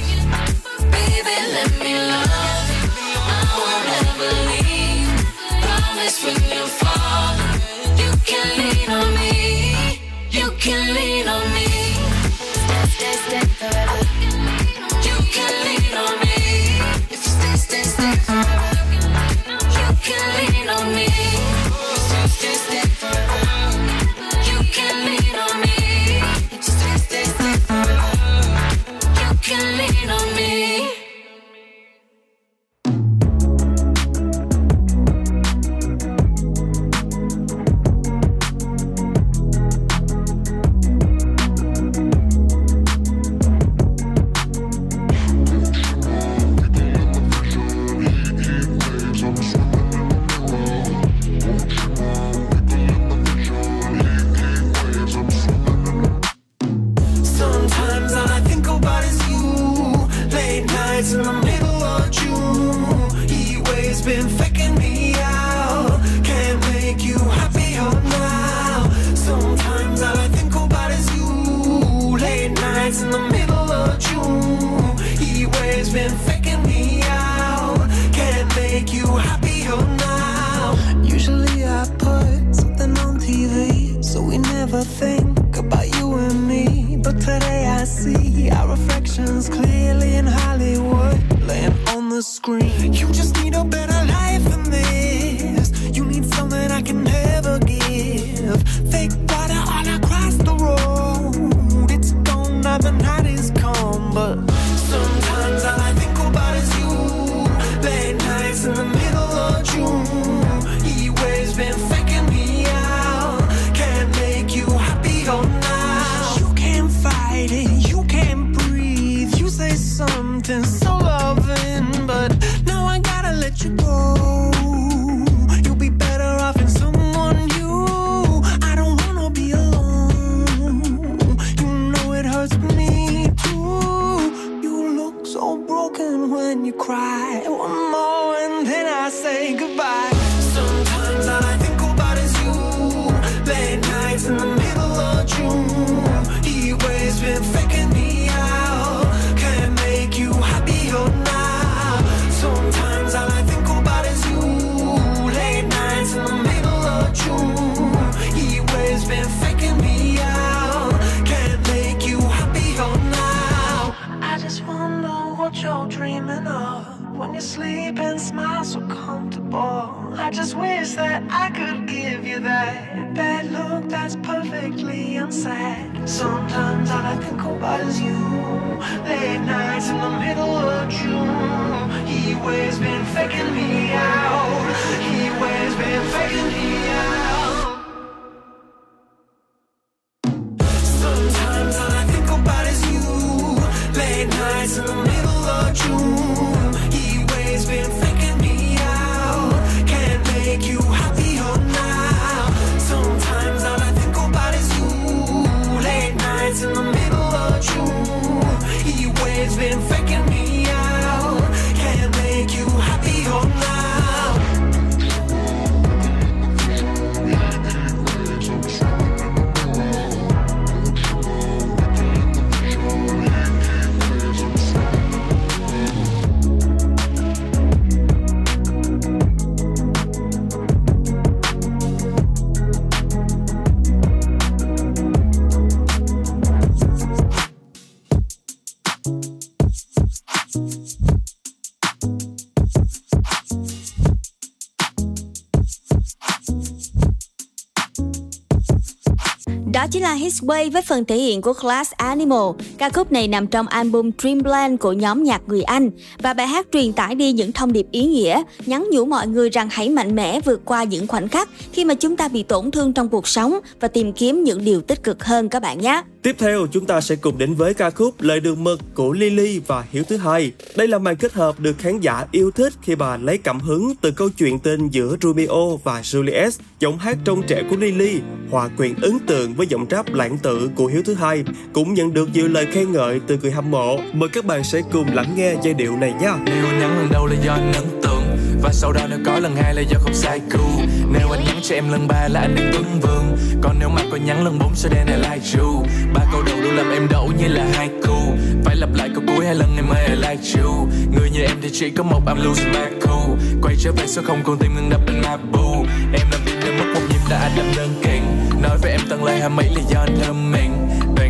Chính là His Way với phần thể hiện của Class Animal. Ca khúc này nằm trong album Dreamland của nhóm nhạc người Anh và bài hát truyền tải đi những thông điệp ý nghĩa, nhắn nhủ mọi người rằng hãy mạnh mẽ vượt qua những khoảnh khắc khi mà chúng ta bị tổn thương trong cuộc sống và tìm kiếm những điều tích cực hơn các bạn nhé. Tiếp theo chúng ta sẽ cùng đến với ca khúc Lời đường mực của Lily và Hiếu thứ hai. Đây là màn kết hợp được khán giả yêu thích khi bà lấy cảm hứng từ câu chuyện tình giữa Romeo và Juliet. Giọng hát trong trẻ của Lily hòa quyện ấn tượng với giọng rap lãng tử của Hiếu thứ hai cũng nhận được nhiều lời khen ngợi từ người hâm mộ. Mời các bạn sẽ cùng lắng nghe giai điệu này nha. Nếu nhắn lần đầu là do anh ấn tượng Và sau đó nếu có lần hai là do không sai cú. Nếu anh nhắn cho em lần ba là anh đang tuấn vương Còn nếu mà có nhắn lần bốn sẽ đen này like you Ba câu đầu đủ làm em đậu như là hai cú. Phải lặp lại câu cuối hai lần em ơi I like you Người như em thì chỉ có một I'm losing my cool Quay trở về số không còn tim ngừng đập bên my boo Em làm việc đến mất một nhịp đã anh làm đơn kiện Nói với em tận lời hai mấy là do anh thơm mình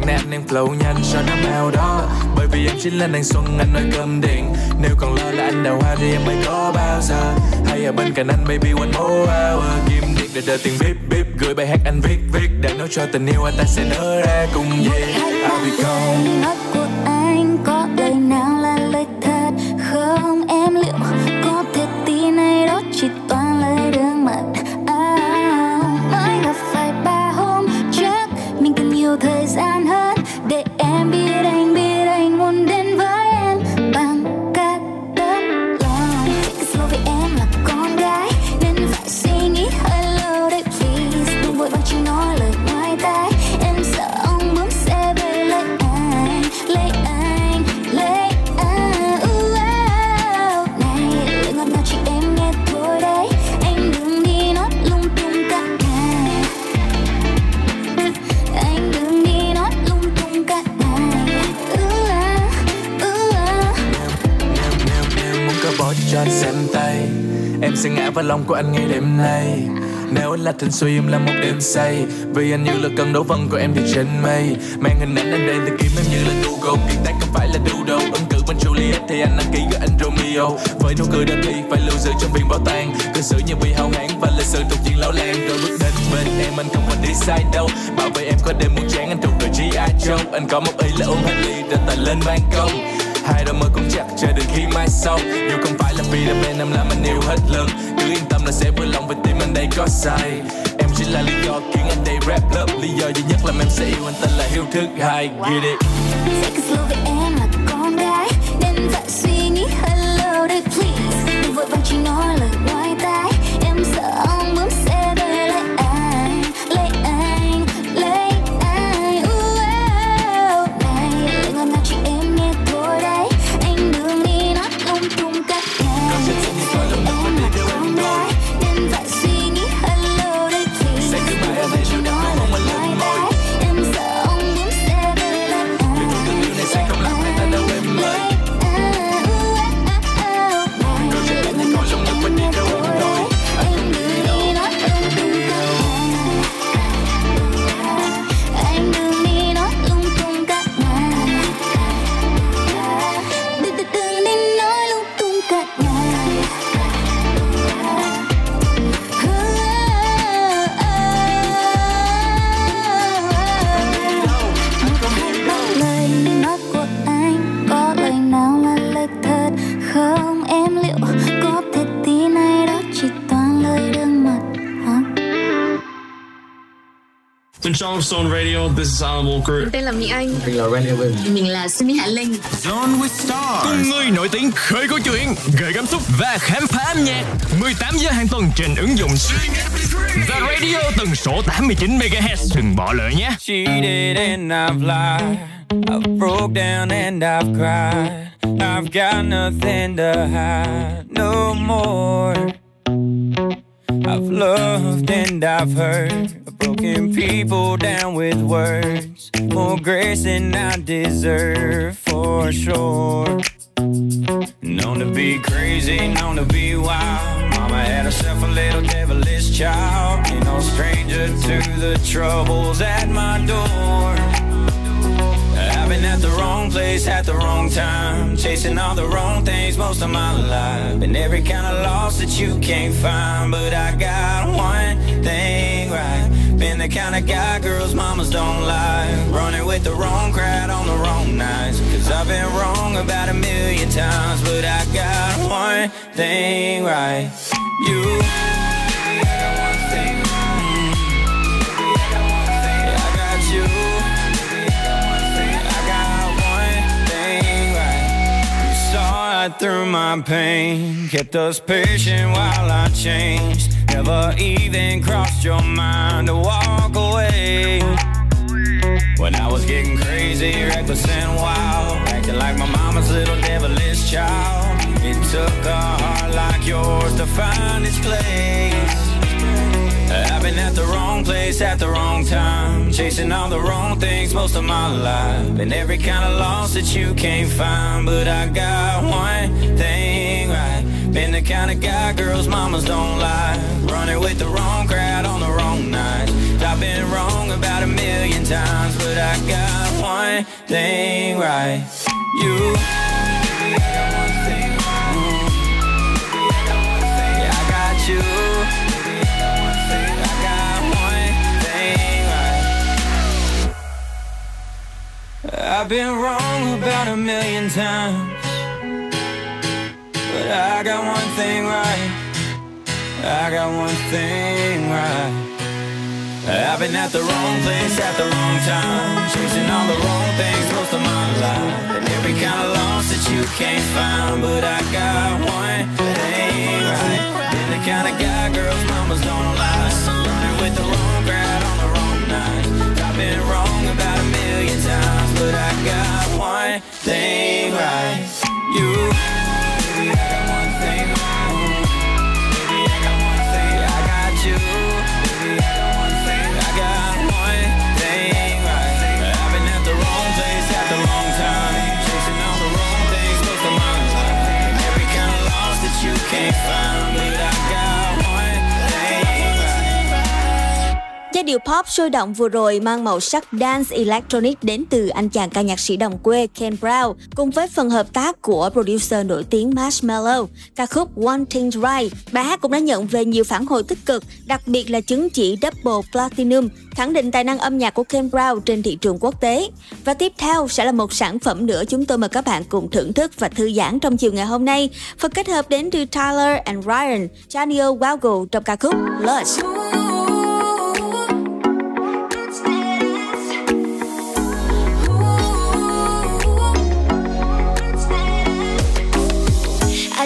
này anh đang flow nhanh cho năm ao đó. Bởi vì em chính là nàng xuân anh nói cơm điện. Nếu còn lo là anh đào hoa thì em mới có bao giờ. Hay ở bên cạnh anh baby one more hour. Kim điện để đợi tiền bíp bíp Gửi bài hát anh viết viết. Để nói cho tình yêu anh ta sẽ nở ra cùng về I'll be gone. mắt của anh có lời nào là lời thật? Không em liệu có thể tin hay đó chỉ toàn sẽ ngã vào lòng của anh ngay đêm nay. Nếu anh là tình suy, em là một đêm say. Vì anh như là cơn đấu vân của em thì trên mây. Mang hình ảnh anh đây thì kiếm em như là Google. Kiệt tác không phải là đu đâu Ứng cử bên Juliet thì anh đăng ký gọi anh Romeo. Với nụ cười đơn ly phải lưu giữ trong viên bảo tàng. Cư xử như bị hao hán và lịch sử thuộc diện lão làng. Rồi bước đến bên em, anh không còn đi sai đâu. Bảo vệ em có đêm muốn chán, anh thuộc đội G.I. Joe. Anh có một ý là uống hai ly rồi tay lên ban công hai đôi môi cũng chặt chờ đến khi mai sau. Dù không phải là vì là bên em làm anh yêu hết lần. Cứ yên tâm là sẽ vui lòng với tim anh đây có sai em chỉ là lý do khiến anh đây rap lớp lý do duy nhất là em sẽ yêu anh tên là hiếu thức hai. Get it? Bên trong Stone Radio, this is Alan Walker. Tên là Mỹ Anh Mình là Randy Evans. Mình là Sunny Hạ Linh Zone with Stars Cùng người nổi tiếng khơi câu chuyện, gợi cảm xúc và khám phá âm nhạc 18 giờ hàng tuần trên ứng dụng Và Radio tần số 89 MHz Đừng bỏ lỡ nhé cheated and I've lied. I've broke down and I've cried. I've got nothing to hide no more. I've loved and I've hurt. Broken people down with words. More grace than I deserve for sure. Known to be crazy, known to be wild. Mama had herself a little devilish child. Ain't no stranger to the troubles at my door. I've been at the wrong place at the wrong time, chasing all the wrong things most of my life. Been every kind of loss that you can't find, but I got one thing right. Been the kind of guy girls mamas don't like, running with the wrong crowd on the wrong nights. Cause I've been wrong about a million times, but I got one thing right. You. Through my pain, kept us patient while I changed. Never even crossed your mind to walk away. When I was getting crazy, reckless and wild, acting like my mama's little devilish child. It took a heart like yours to find its place. I've been at the wrong place at the wrong time, chasing all the wrong things most of my life. Been every kind of loss that you can't find, but I got one thing. Been the kind of guy girls mamas don't like, running with the wrong crowd on the wrong night I've been wrong about a million times, but I got one thing right. You. Yeah, I got you. I got one thing right. I've been wrong about a million times, but I got one thing right. I got one thing right. I've been at the wrong place at the wrong time, chasing all the wrong things most of my life, and every kind of loss that you can't find. But I got one thing right. Been the kind of guy girls mamas don't like, running with the wrong crowd on the wrong night. I've been wrong about a million times, but I got one thing right. You. Điệu pop sôi động vừa rồi mang màu sắc dance electronic đến từ anh chàng ca nhạc sĩ đồng quê Ken Brown cùng với phần hợp tác của producer nổi tiếng Marshmello, ca khúc One Thing Right. Bài hát cũng đã nhận về nhiều phản hồi tích cực, đặc biệt là chứng chỉ Double Platinum, khẳng định tài năng âm nhạc của Ken Brown trên thị trường quốc tế. Và tiếp theo sẽ là một sản phẩm nữa chúng tôi mời các bạn cùng thưởng thức và thư giãn trong chiều ngày hôm nay. Phần kết hợp đến từ Tyler and Ryan, Daniel Waggle trong ca khúc Lush.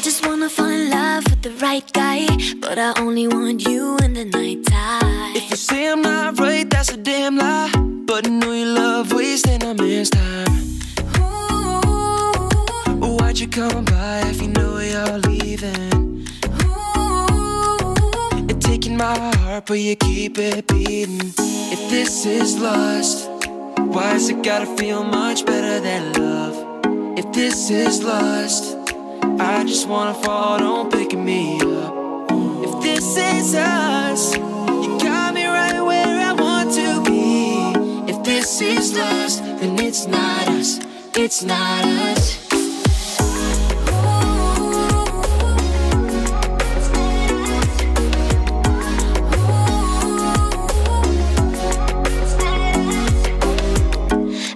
I just wanna fall in love with the right guy, but I only want you in the nighttime. If you say I'm not right, that's a damn lie. But I know you love wasting a man's time. Why'd you come by if you know you're leaving? You're taking my heart, but you keep it beating. If this is lust, why has it gotta feel much better than love? If this is lust, I just wanna fall, don't pick me up. If this is us, you got me right where I want to be. If this is lust, then it's not us, it's not us.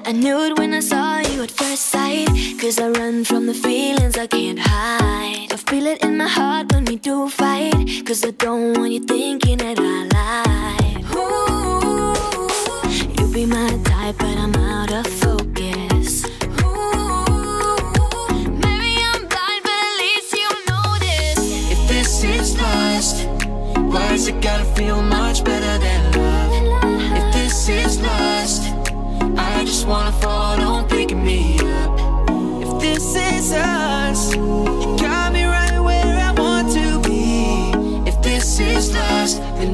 I knew it when I saw at first sight. Cause I run from the feelings I can't hide. I feel it in my heart when we do fight. Cause I don't want you thinking that I lie. Ooh, you be my type, but I'm out of focus. Ooh, maybe I'm blind, but at least you know this. If this is lust, why has it gotta feel much better than love? If this is lust, I just wanna fall,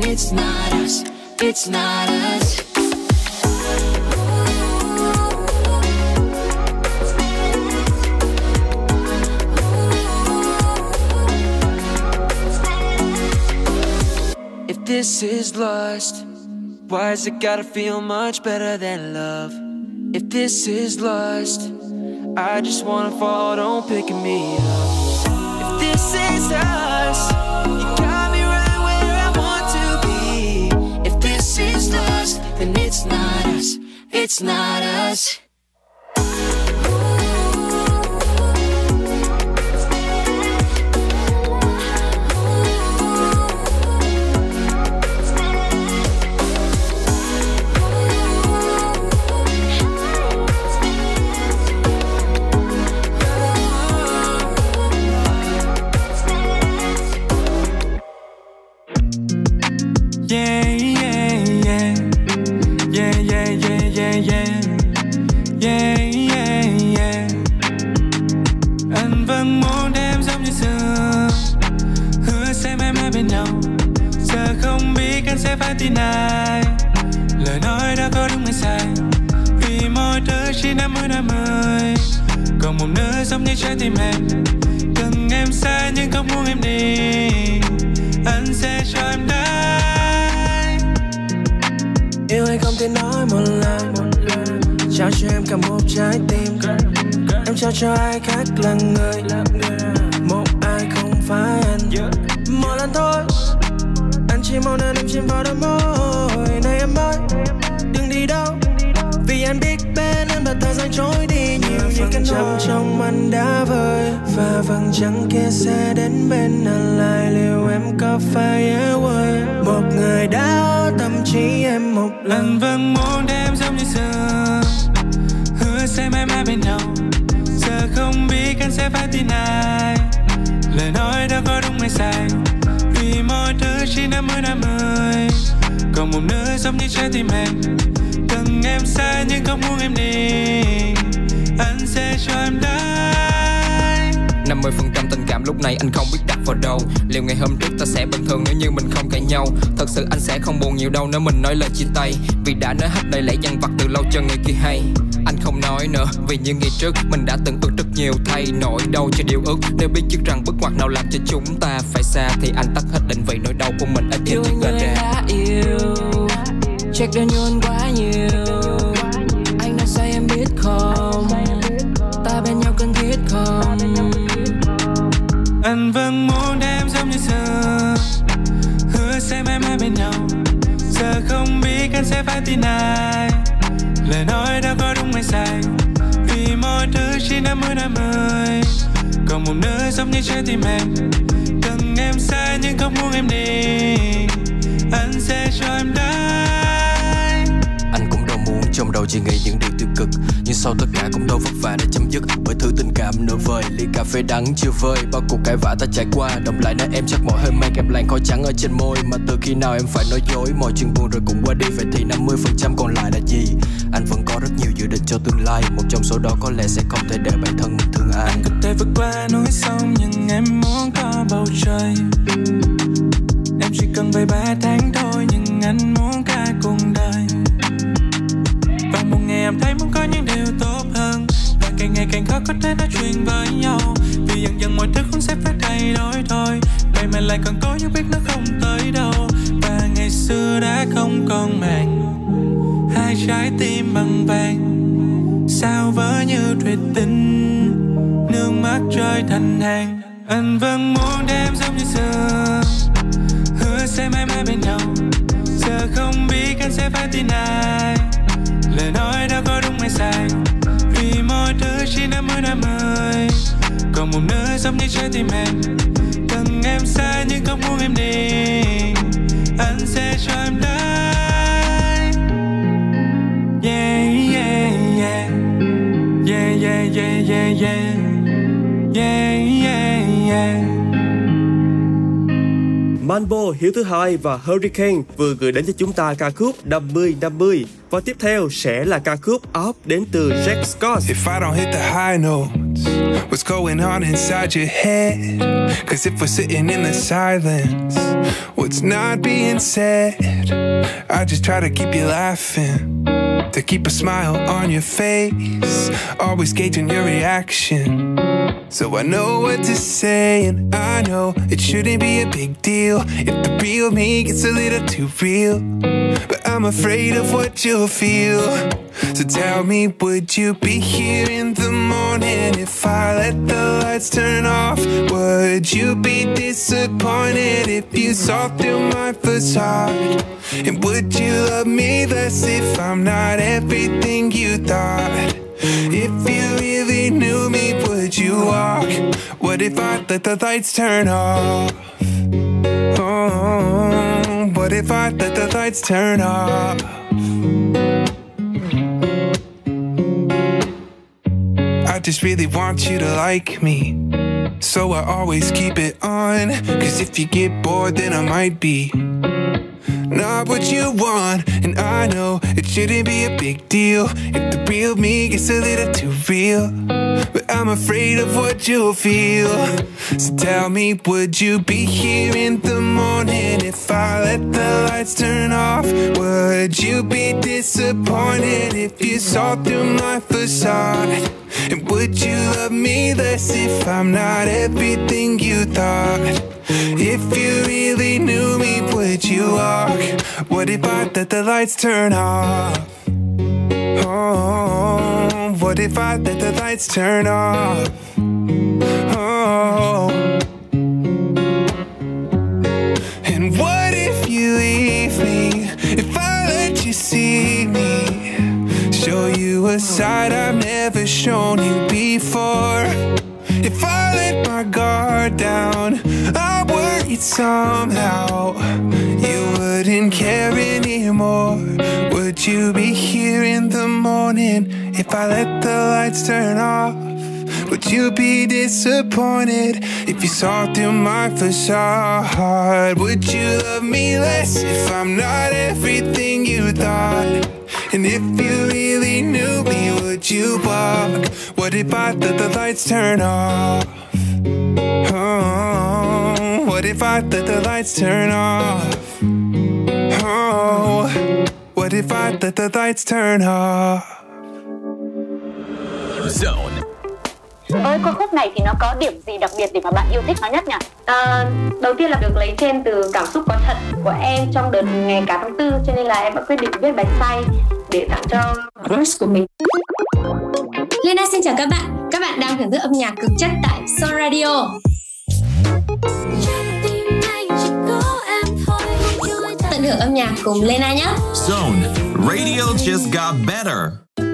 then it's not us, it's not us. If this is lust, why has it gotta feel much better than love? If this is lust, I just wanna fall, don't pick me up. If this is us, then it's not us, it's not us. Sẽ bên nhau. Giờ không biết anh sẽ phải tin ai. Lời nói đã có đúng hay sai. Vì mọi thứ chỉ năm mươi năm mươi. Còn một nửa giống như trái tim em. Cần em xa nhưng không muốn em đi. Anh sẽ cho em đây. Yêu hay không thể nói một lời. Trao cho em cả một trái tim. Em trao cho ai khác là người. Một ai không phải anh lần thôi. Anh chỉ mong nên em chìm vào đôi môi Này em ơi Đừng đi đâu, Vì anh biết bên em là thời gian trôi đi Nhiều như cánh trăng trong anh đã vơi Và vầng trăng kia sẽ đến bên anh lại, Liệu em có phải yêu? quên Một người đã tâm trí em một lần Anh vẫn muốn đêm giống như xưa. Hứa sẽ mãi mãi bên nhau, Giờ không biết anh sẽ phải tin ai. Lời nói đã có đúng hay sai mọi thứ chỉ năm mươi năm mới Còn một nửa giống như trái tim em. Từng em xa nhưng không muốn em đi. Anh sẽ cho em đai 50% tình cảm lúc này anh không biết đặt vào đâu. Liệu ngày hôm trước ta sẽ bình thường nếu như mình không cãi nhau? Thật sự anh sẽ không buồn nhiều đâu nếu mình nói lời chia tay. Vì đã nói hết lời lẽ dằn vặt từ lâu cho người kia hay. Anh không nói nữa vì như ngày trước mình đã từng ước rất nhiều thay nỗi đau cho điều ước. Nếu biết trước rằng bước ngoặt nào làm cho chúng ta phải xa Thì anh tắt hết định vị nỗi đau của mình ở Yêu chiếc như ra đã yêu check đã nhuần quá nhiều. Anh đang say em biết không? Ta bên nhau cần thiết không? Anh vẫn muốn em giống như xưa. Hứa sẽ mãi mãi bên nhau. Giờ không biết anh sẽ phải tin ai lời nói đã có đúng hay sai? Vì mọi thứ chỉ năm mươi năm mươi còn một nơi giống như trái tim em. Từng em sai nhưng không muốn em đi. Anh sẽ cho em đáp trong đầu chỉ nghĩ những điều tiêu cực, nhưng sau tất cả cũng đâu vất vả để chấm dứt. Bởi thứ tình cảm nửa vời, ly cà phê đắng chưa vơi. Bao cuộc cãi vã ta trải qua đồng lại nơi em chắc mỗi hơi mang kèm làn khói trắng ở trên môi, mà từ khi nào em phải nói dối? Mọi chuyện buồn rồi cũng qua đi, vậy thì 50% phần trăm còn lại là gì? Anh vẫn có rất nhiều dự định cho tương lai, một trong số đó có lẽ sẽ không thể để bản thân mình thương ai. Có thể vượt qua núi sông, nhưng em muốn có bầu trời. Em chỉ cần vài ba tháng thôi, nhưng anh muốn cả cuộc đời em thấy muốn có những điều tốt hơn. Và càng ngày càng khó có thể nói chuyện với nhau. Vì dần dần mọi thứ cũng sẽ phải thay đổi thôi. Vậy mà lại còn có những biết nó không tới đâu. Và ngày xưa đã không còn màng. Hai trái tim bằng vàng. Sao vỡ như thủy tinh. Nước mắt rơi thành hàng. Anh vẫn muốn đêm giống như xưa. Hứa sẽ mãi mãi bên nhau. Giờ không biết anh sẽ phải tin ai nói đã có đúng hay sai. Vì mọi thứ chỉ năm mươi năm mới còn một nơi giống như trái tim em. Từng em xa nhưng không muốn em đi. Anh sẽ cho em đai yeah yeah. Yeah yeah yeah yeah yeah. Yeah yeah yeah yeah. Manbo, Hiếu thứ hai và Hurricane vừa gửi đến cho chúng ta ca khúc 50-50 và tiếp theo sẽ là ca khúc Up đến từ Jack Scott. If I don't hit the high notes, what's going on inside your head? Cause if we're sitting in the silence, what's not being said? I just try to keep you laughing, to keep a smile on your face, always gauging your reaction. So I know what to say, and I know it shouldn't be a big deal if the real me gets a little too real. But I'm afraid of what you'll feel. So tell me, would you be here in the morning if I let the lights turn off? Would you be disappointed if you saw through my facade? And would you love me less if I'm not everything you thought? If you really knew me, would you walk? What if I let the lights turn off? Oh, what if I let the lights turn off? I just really want you to like me. So I always keep it on. Cause if you get bored, then I might be not what you want. And I know it shouldn't be a big deal if the real me gets a little too real. But I'm afraid of what you'll feel. So tell me, would you be here in the morning if I let the lights turn off? Would you be disappointed if you saw through my facade? And would you love me less if I'm not everything you thought? If you really knew me, would you walk? What if I let the lights turn off? Oh, what if I let the lights turn off? Oh. And what if you leave me? If I let you see a side I've never shown you before. If I let my guard down, I worried somehow you wouldn't care anymore. Would you be here in the morning if I let the lights turn off? Would you be disappointed if you saw through my facade? Would you love me less if I'm not everything you thought? And if you really knew me, would you walk? What if I let the lights turn off? Oh, what if I let the lights turn off? Oh, what if I let the lights turn off? Zone với ca khúc này thì nó có điểm gì đặc biệt để mà bạn yêu thích nó nhất nhỉ À, đầu tiên là được lấy trên từ cảm xúc có thật của em trong đợt ngày cả tháng tư cho nên là em đã quyết định viết bài say để tặng cho crush của mình. Lena xin chào các bạn. Các bạn đang thưởng thức âm nhạc cực chất tại Son Radio. Tận hưởng âm nhạc cùng Lena nhé. Zone. Radio just got better.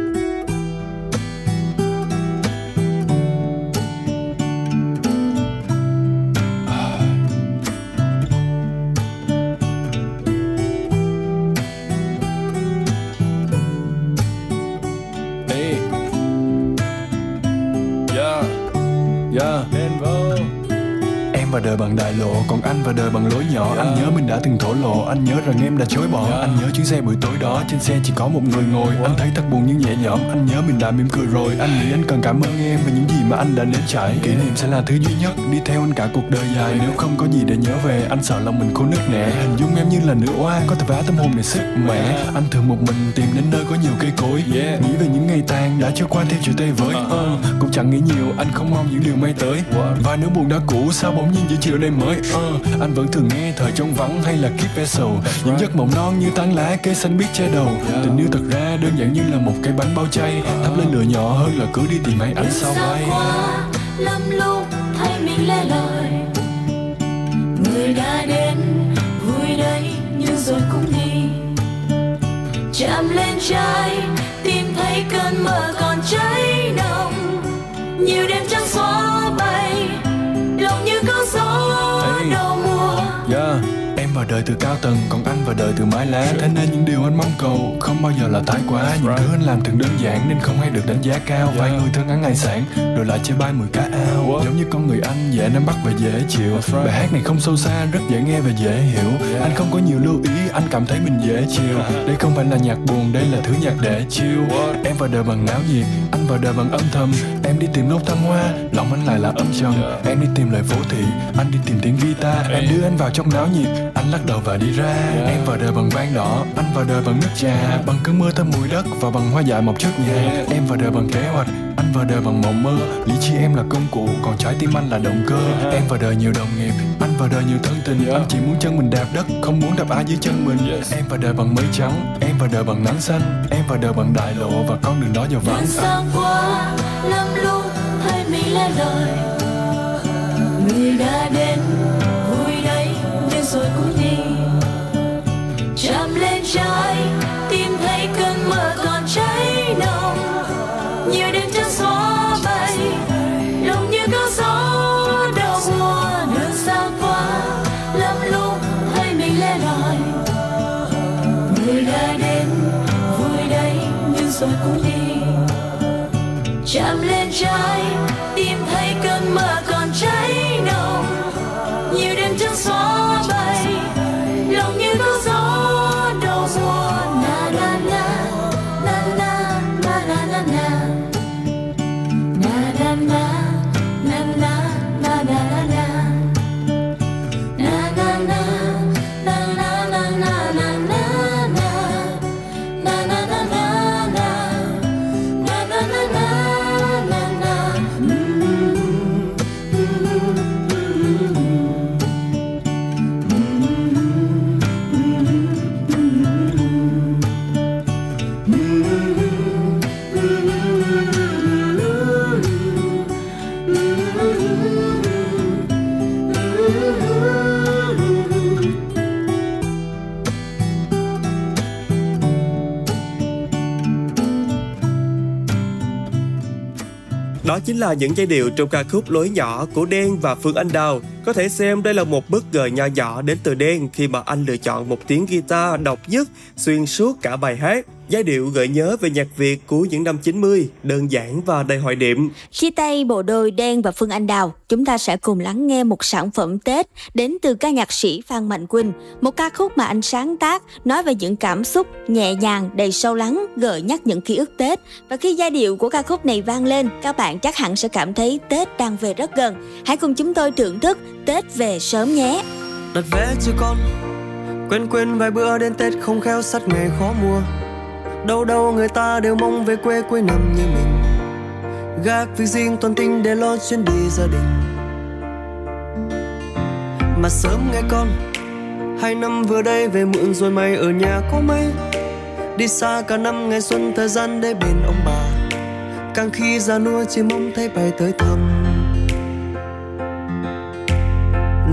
Và đời bằng đại lộ. Còn anh và đời bằng lối nhỏ. Anh nhớ mình đã từng thổ lộ. Anh nhớ rằng em đã chối bỏ. Anh nhớ chuyến xe buổi tối đó. Trên xe chỉ có một người ngồi. Anh thấy thật buồn nhưng nhẹ nhõm. Anh nhớ mình đã mỉm cười rồi. Anh nghĩ anh cần cảm ơn em Về những gì mà anh đã nếm trải. Kỷ niệm sẽ là thứ duy nhất. Đi theo anh cả cuộc đời dài. Nếu không có gì để nhớ về Anh sợ lòng mình khô nứt nẻ. Hình dung em như là nữ oa Có thể vá tâm hồn để sức mẻ. Anh thường một mình tìm đến nơi có nhiều cây cối. Nghĩ về những ngày tàn đã trôi qua theo chiều tây với. Ờ, Cũng chẳng nghĩ nhiều. Anh không mong những điều may tới. Và nếu buồn đã cũ Sao bỗng nhiên giữa chiều nay mới. Ờ, Anh vẫn thường nghe thời trong vắng hay là Keep Vessel Những giấc mộng non như tán lá cây xanh biết che đầu. Tình yêu thật ra đơn giản như là một cái bánh bao chay. Thắp lên lửa nhỏ hơn là cứ đi tìm hay ánh sao bay. lắm lúc thấy mình lẻ loi. Người đã đến vui đấy nhưng rồi cũng đi. Chạm lên trái tìm thấy cơn mơ còn cháy nồng. Nhiều đêm trắng vào đời từ cao tầng Còn anh vào đời từ mái lá. Thế nên những điều anh mong cầu Không bao giờ là thái quá. Những thứ anh làm thường đơn giản Nên không hay được đánh giá cao. Vài người thương ăn ngày sản Rồi lại chơi bay mười cá ao. Giống như con người anh Dễ nắm bắt và dễ chịu. Bài hát này không sâu xa Rất dễ nghe và dễ hiểu. Anh không có nhiều lưu ý Anh cảm thấy mình dễ chịu. Đây không phải là nhạc buồn Đây là thứ nhạc để chill. Em vào đời bằng náo nhiệt Anh vào đời bằng âm thầm. Em đi tìm nốt thăng hoa Lòng anh lại là âm trầm. Em đi tìm lời phố thị Anh đi tìm tiếng guitar. Em đưa anh vào trong náo nhiệt Anh lắc đầu và đi ra. Em vào đời bằng vang đỏ Anh vào đời bằng nước trà. Bằng cơn mưa thơm mùi đất Và bằng hoa dại mọc trước nhà. Em vào đời bằng kế hoạch anh vào đời bằng mộng mơ. Lý trí em là công cụ Còn trái tim anh là động cơ. Em vào đời nhiều đồng nghiệp Anh vào đời nhiều thân tình. Anh chỉ muốn chân mình đạp đất Không muốn đạp ai dưới chân mình. Em vào đời bằng mây trắng Em vào đời bằng nắng xanh. Em vào đời bằng đại lộ Và con đường đó giờ vắng xa qua lắm lúc thấy mình lẻ loi người đã đến rồi cũng đi. Chạm lên trái, tìm thấy cơn mưa còn cháy nồng. Nhiều đêm trắng xóa bay, lòng như cơn gió đầu mùa. Đường xa qua lắm lúc thấy mình lẻ loi. Người đã đến, vui đấy, nhưng rồi cũng đi. Chạm lên trái chính là những giai điệu trong ca khúc Lối nhỏ của Đen và Phương Anh Đào. Có thể xem đây là một bất ngờ nho nhỏ đến từ Đen khi mà anh lựa chọn một tiếng guitar độc nhất xuyên suốt cả bài hát. Giai điệu gợi nhớ về nhạc Việt của những năm 90, đơn giản và đầy hoài niệm. Chia tay bộ đôi Đen và Phương Anh Đào, chúng ta sẽ cùng lắng nghe một sản phẩm Tết đến từ ca nhạc sĩ Phan Mạnh Quỳnh. Một ca khúc mà anh sáng tác nói về những cảm xúc nhẹ nhàng, đầy sâu lắng, gợi nhắc những ký ức Tết. Và khi giai điệu của ca khúc này vang lên, các bạn chắc hẳn sẽ cảm thấy Tết đang về rất gần. Hãy cùng chúng tôi thưởng thức Tết về sớm nhé. đặt vé cho con quên quên vài bữa đến tết không khéo sắt ngày khó mua đâu đâu người ta đều mong về quê cuối năm như mình. Gác việc riêng toàn tinh để lo chuyến đi gia đình. Mà sớm nghe con, hai năm vừa đây về muộn rồi mày ở nhà có mấy? Đi xa cả năm ngày xuân thời gian để bên ông bà. Càng khi già nua chỉ mong thấy bay tới thăm.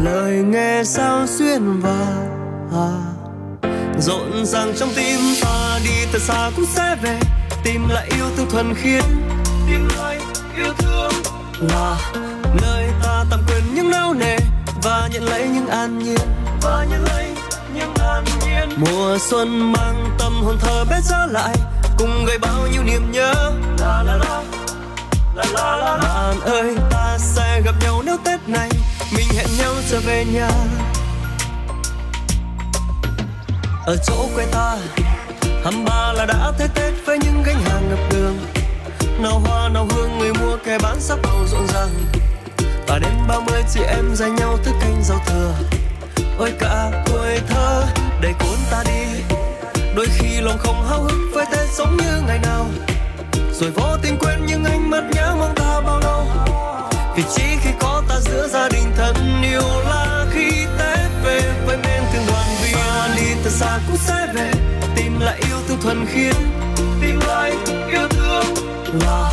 Lời nghe sao xuyên vào à rộn ràng trong tim ta đi thật xa cũng sẽ về. Tìm lại yêu thương thuần khiết. Tìm lại yêu thương. Là nơi ta tạm quên những nao nề và nhận lấy những an nhiên. Và nhận lấy những an nhiên. Mùa xuân mang tâm hồn thơ bé trở lại cùng gây bao nhiêu niềm nhớ. La la. La la la la. Bạn ơi ta sẽ gặp nhau nếu tết này. Mình hẹn nhau trở về nhà ở chỗ quê ta hăm ba là đã thấy tết với những gánh hàng ngập đường. Nào hoa nào hương, người mua, kẻ bán sắc màu rộn ràng. Và đêm ba mươi chị em dành nhau thức canh rau thừa. Ôi cả tuổi thơ, để cuốn ta đi. Đôi khi lòng không háo hức với tết sống như ngày nào. Rồi vô tình quên những ánh mắt nhớ mong ta bao lâu. Vì chỉ khi có ta giữa gia đình thân yêu là khi tết về với bên thương thật từ xa cũng sẽ về, tìm lại yêu thương thuần khiết, tìm lại yêu thương là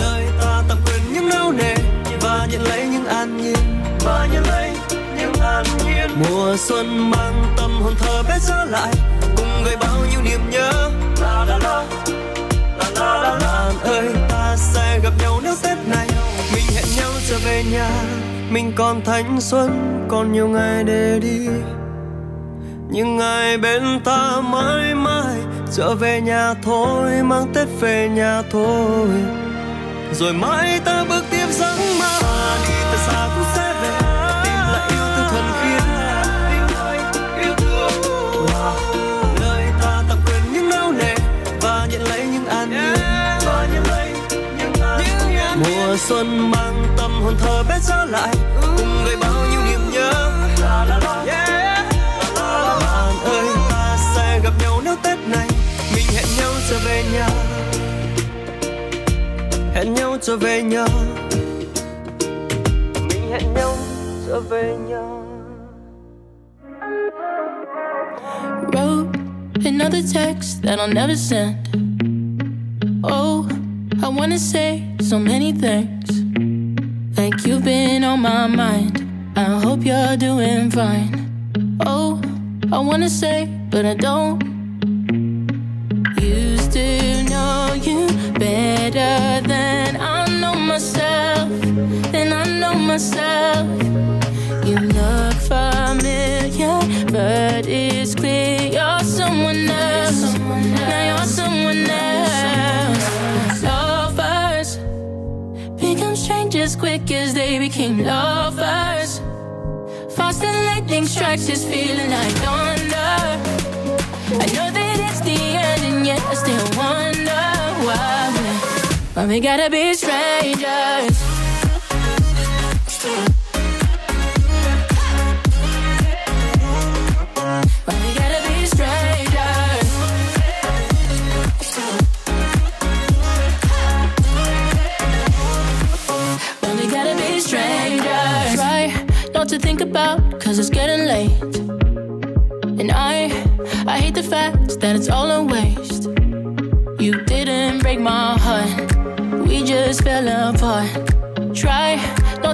nơi ta tạm quên những nao nề và nhận lấy những an nhiên, và nhận lấy những an nhiên. Mùa xuân mang tâm hồn thơ bé trở lại, cùng gây bao nhiêu niềm nhớ. La la la la la la la. Ơi, ta sẽ gặp nhau nếu tết này. Mình hẹn nhau trở về nhà, mình còn thanh xuân, còn nhiều ngày để đi nhưng ngày bên ta mãi mãi trở về nhà thôi mang tết về nhà thôi. Rồi mãi ta bước tiếp giấc mơ. Đi từ xa cũng sẽ về tìm lại yêu thương thuần khiết. Wow. nơi ta tạm quên những nao nề và nhận lấy những an nhiên. Mùa xuân mang tâm hồn thơ bé trở lại cùng gây bao nhiêu niềm nhớ. Yeah. Tết này mình hẹn nhau trở về nhà hẹn nhau trở về nhà mình hẹn nhau trở về nhà Wrote another text that I'll never send. Oh, I wanna say so many things. Like you've been on my mind. I hope you're doing fine. Oh, I wanna say, but I don't. Better than I know myself. Than I know myself. You look familiar, but it's clear you're someone else. Now you're someone else. Lovers become strangers quick as they became lovers. Fast and lightning strikes, just feeling like thunder. I know that it's the end, and yet I still wonder why. We gotta be strangers?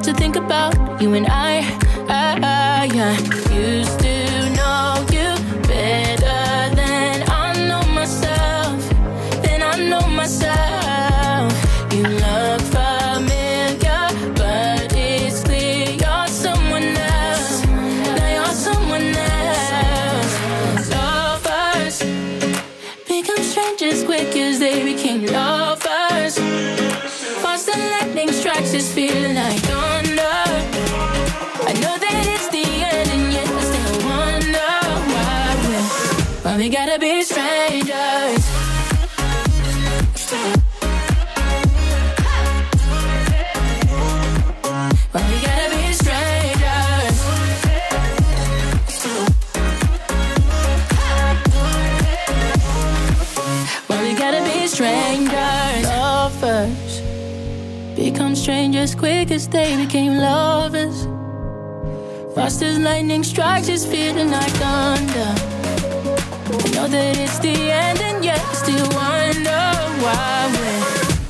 To think about you and I, quick they became lovers. Fast as lightning strikes, it's feeling like thunder. I know that it's the end, and yet I still wonder why we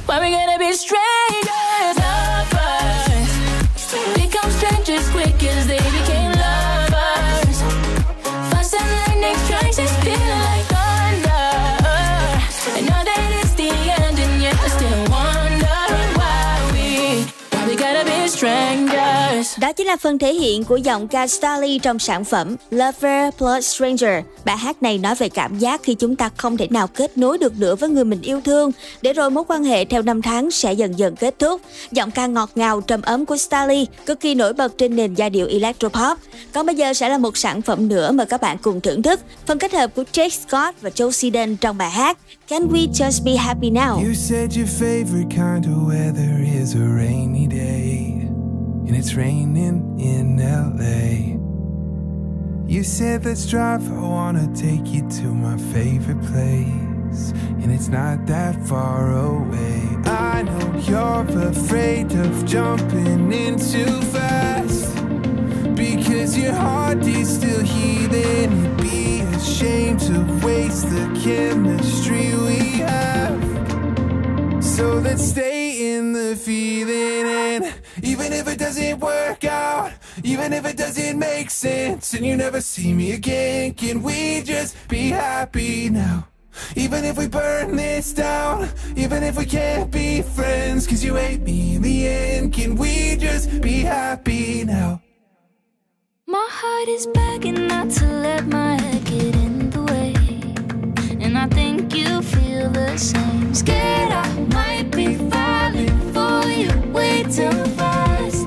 why we gonna be strangers, lovers. Become strangers quick as they became là phần thể hiện của giọng ca Starly trong sản phẩm Lover Plus Stranger. Bài hát này nói về cảm giác khi chúng ta không thể nào kết nối được nữa với người mình yêu thương, để rồi mối quan hệ theo năm tháng sẽ dần dần kết thúc. Giọng ca ngọt ngào trầm ấm của Starly cực kỳ nổi bật trên nền giai điệu electropop. Còn bây giờ sẽ là một sản phẩm nữa mà các bạn cùng thưởng thức. Phần kết hợp của Jake Scott và Joe Siden trong bài hát Can We Just Be Happy Now? You said your favorite kind of weather is a rainy day, and it's raining in LA. You said let's drive, I wanna take you to my favorite place, and it's not that far away. I know you're afraid of jumping in too fast, because your heart is still healing. You'd be ashamed to waste the chemistry we have. So let's stay in the feeling and even if it doesn't work out, even if it doesn't make sense and you never see me again, can we just be happy now? Even if we burn this down, even if we can't be friends, cause you hate me in the end, can we just be happy now? My heart is begging not to let my head get in. And I think you feel the same. Scared I might be falling for you way too fast.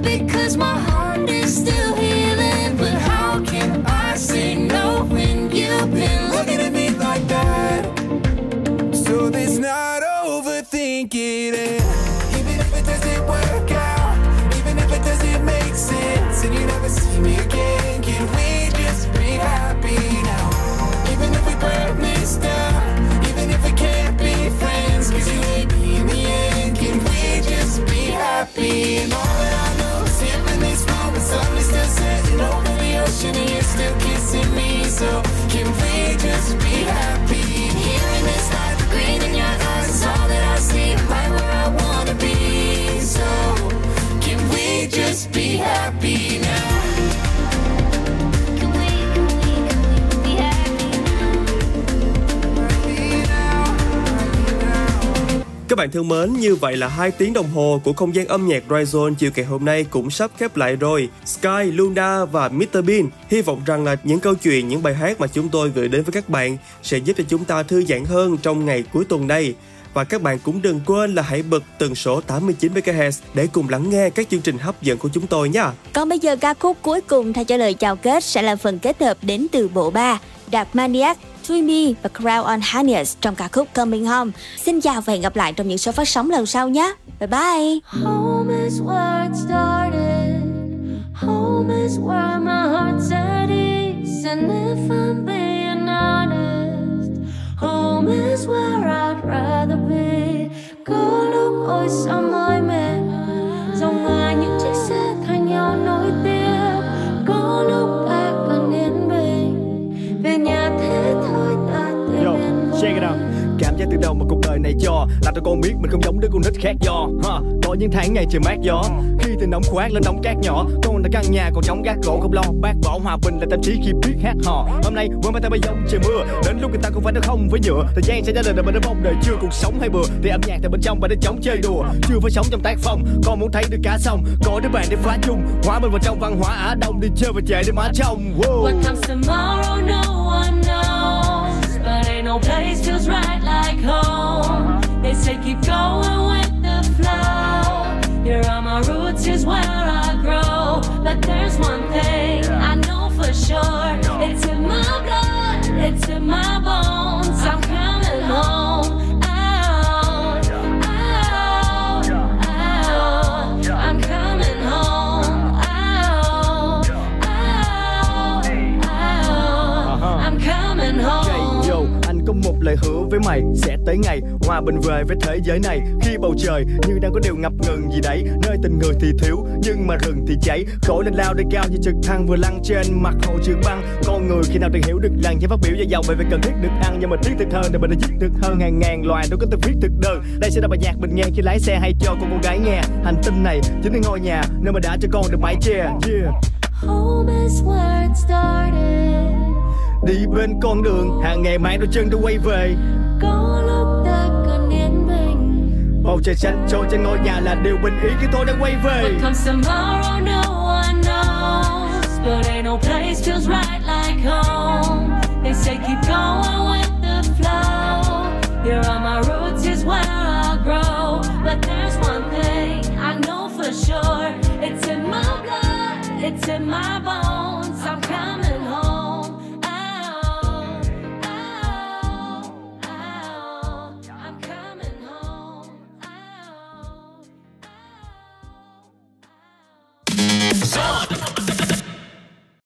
Because my heart is still healing. But how can I say no when you've been looking at me like that? So there's not overthinking it. So can we just be Các bạn thân mến, như vậy là hai tiếng đồng hồ của không gian âm nhạc Ryzone chiều ngày hôm nay cũng sắp khép lại rồi. Sky, Luna và Mr Bean hy vọng rằng là những câu chuyện, những bài hát mà chúng tôi gửi đến với các bạn sẽ giúp cho chúng ta thư giãn hơn trong ngày cuối tuần này. Và các bạn cũng đừng quên là hãy bật tần số 89 MHz để cùng lắng nghe các chương trình hấp dẫn của chúng tôi nha. Còn bây giờ ca khúc cuối cùng thay cho lời chào kết sẽ là phần kết hợp đến từ bộ ba Đạt Maniac, Tui Me và Crown on Harness trong ca khúc Coming Home. Xin chào và hẹn gặp lại trong những số phát sóng lần sau nhé. Bye bye. Home is where it started. Home is where my heart's at ease. And if I'm being honest, home is where I'd rather be. Có lúc ôi sao mỏi mệt, dòng ngoài những chiếc xe thay nhau nối tiếp. Có lúc từ đâu mà cuộc đời này cho. Làm cho con biết mình không giống đứa con nít khác do. Ha. Có những tháng ngày trời mát gió. Khi từ nóng khoát lên nóng cát nhỏ Con đã căn nhà còn chống gác gỗ không lo. Bác bỏ hòa bình là tâm trí khi biết hát hò. Hôm nay quên mang tay bay giống trời mưa. Đến lúc người ta cũng phải nó không với nhựa. Thời gian sẽ trả lời là mình đã mong đời chưa cuộc sống hay bừa. Thì âm nhạc từ bên trong và đến chống chơi đùa. Chưa phải sống trong tác phong. Con muốn thấy được cả sông Có đứa bạn để phá chung. Hóa mình vào trong văn hóa Á Đông. Đi chơi và chạy để má trong wow. What comes tomorrow, no one knows. But ain't no place feels right like home. They say keep going with the flow. Here are my roots, here's where I grow. But there's one thing I know for sure. It's in my blood, it's in my bones. Lời hứa với mày sẽ tới ngày hòa bình về với thế giới này. Khi bầu trời như đang có điều ngập ngừng gì đấy, nơi tình người thì thiếu nhưng mà rừng thì cháy. Khổ lên lao để cao như trực thăng vừa lăn trên mặt hồ trường băng. Con người khi nào từng hiểu được rằng chỉ phát biểu và giàu về việc cần thiết được ăn. Nhưng mà thiết thực hơn, để mình đã giết được hơn hàng ngàn loài, đâu có từng viết thực đơn. Đây sẽ là bài nhạc mình nghe khi lái xe hay cho con cô gái nghe. Hành tinh này chính là ngôi nhà nơi mà đã cho con được mái che. Yeah. Home is where it started đi bên con đường hàng ngày mang đôi chân tôi quay về. Có lúc ta còn yên bình bầu trời xanh cho trên ngôi nhà là điều bình yên khi tôi đang quay về. Tomorrow, no knows, But ain't no place feels right like home. They say keep going with the flow. Here are my roots, is where I grow. But there's one thing I know for sure. It's in my blood, it's in my bones. Zone.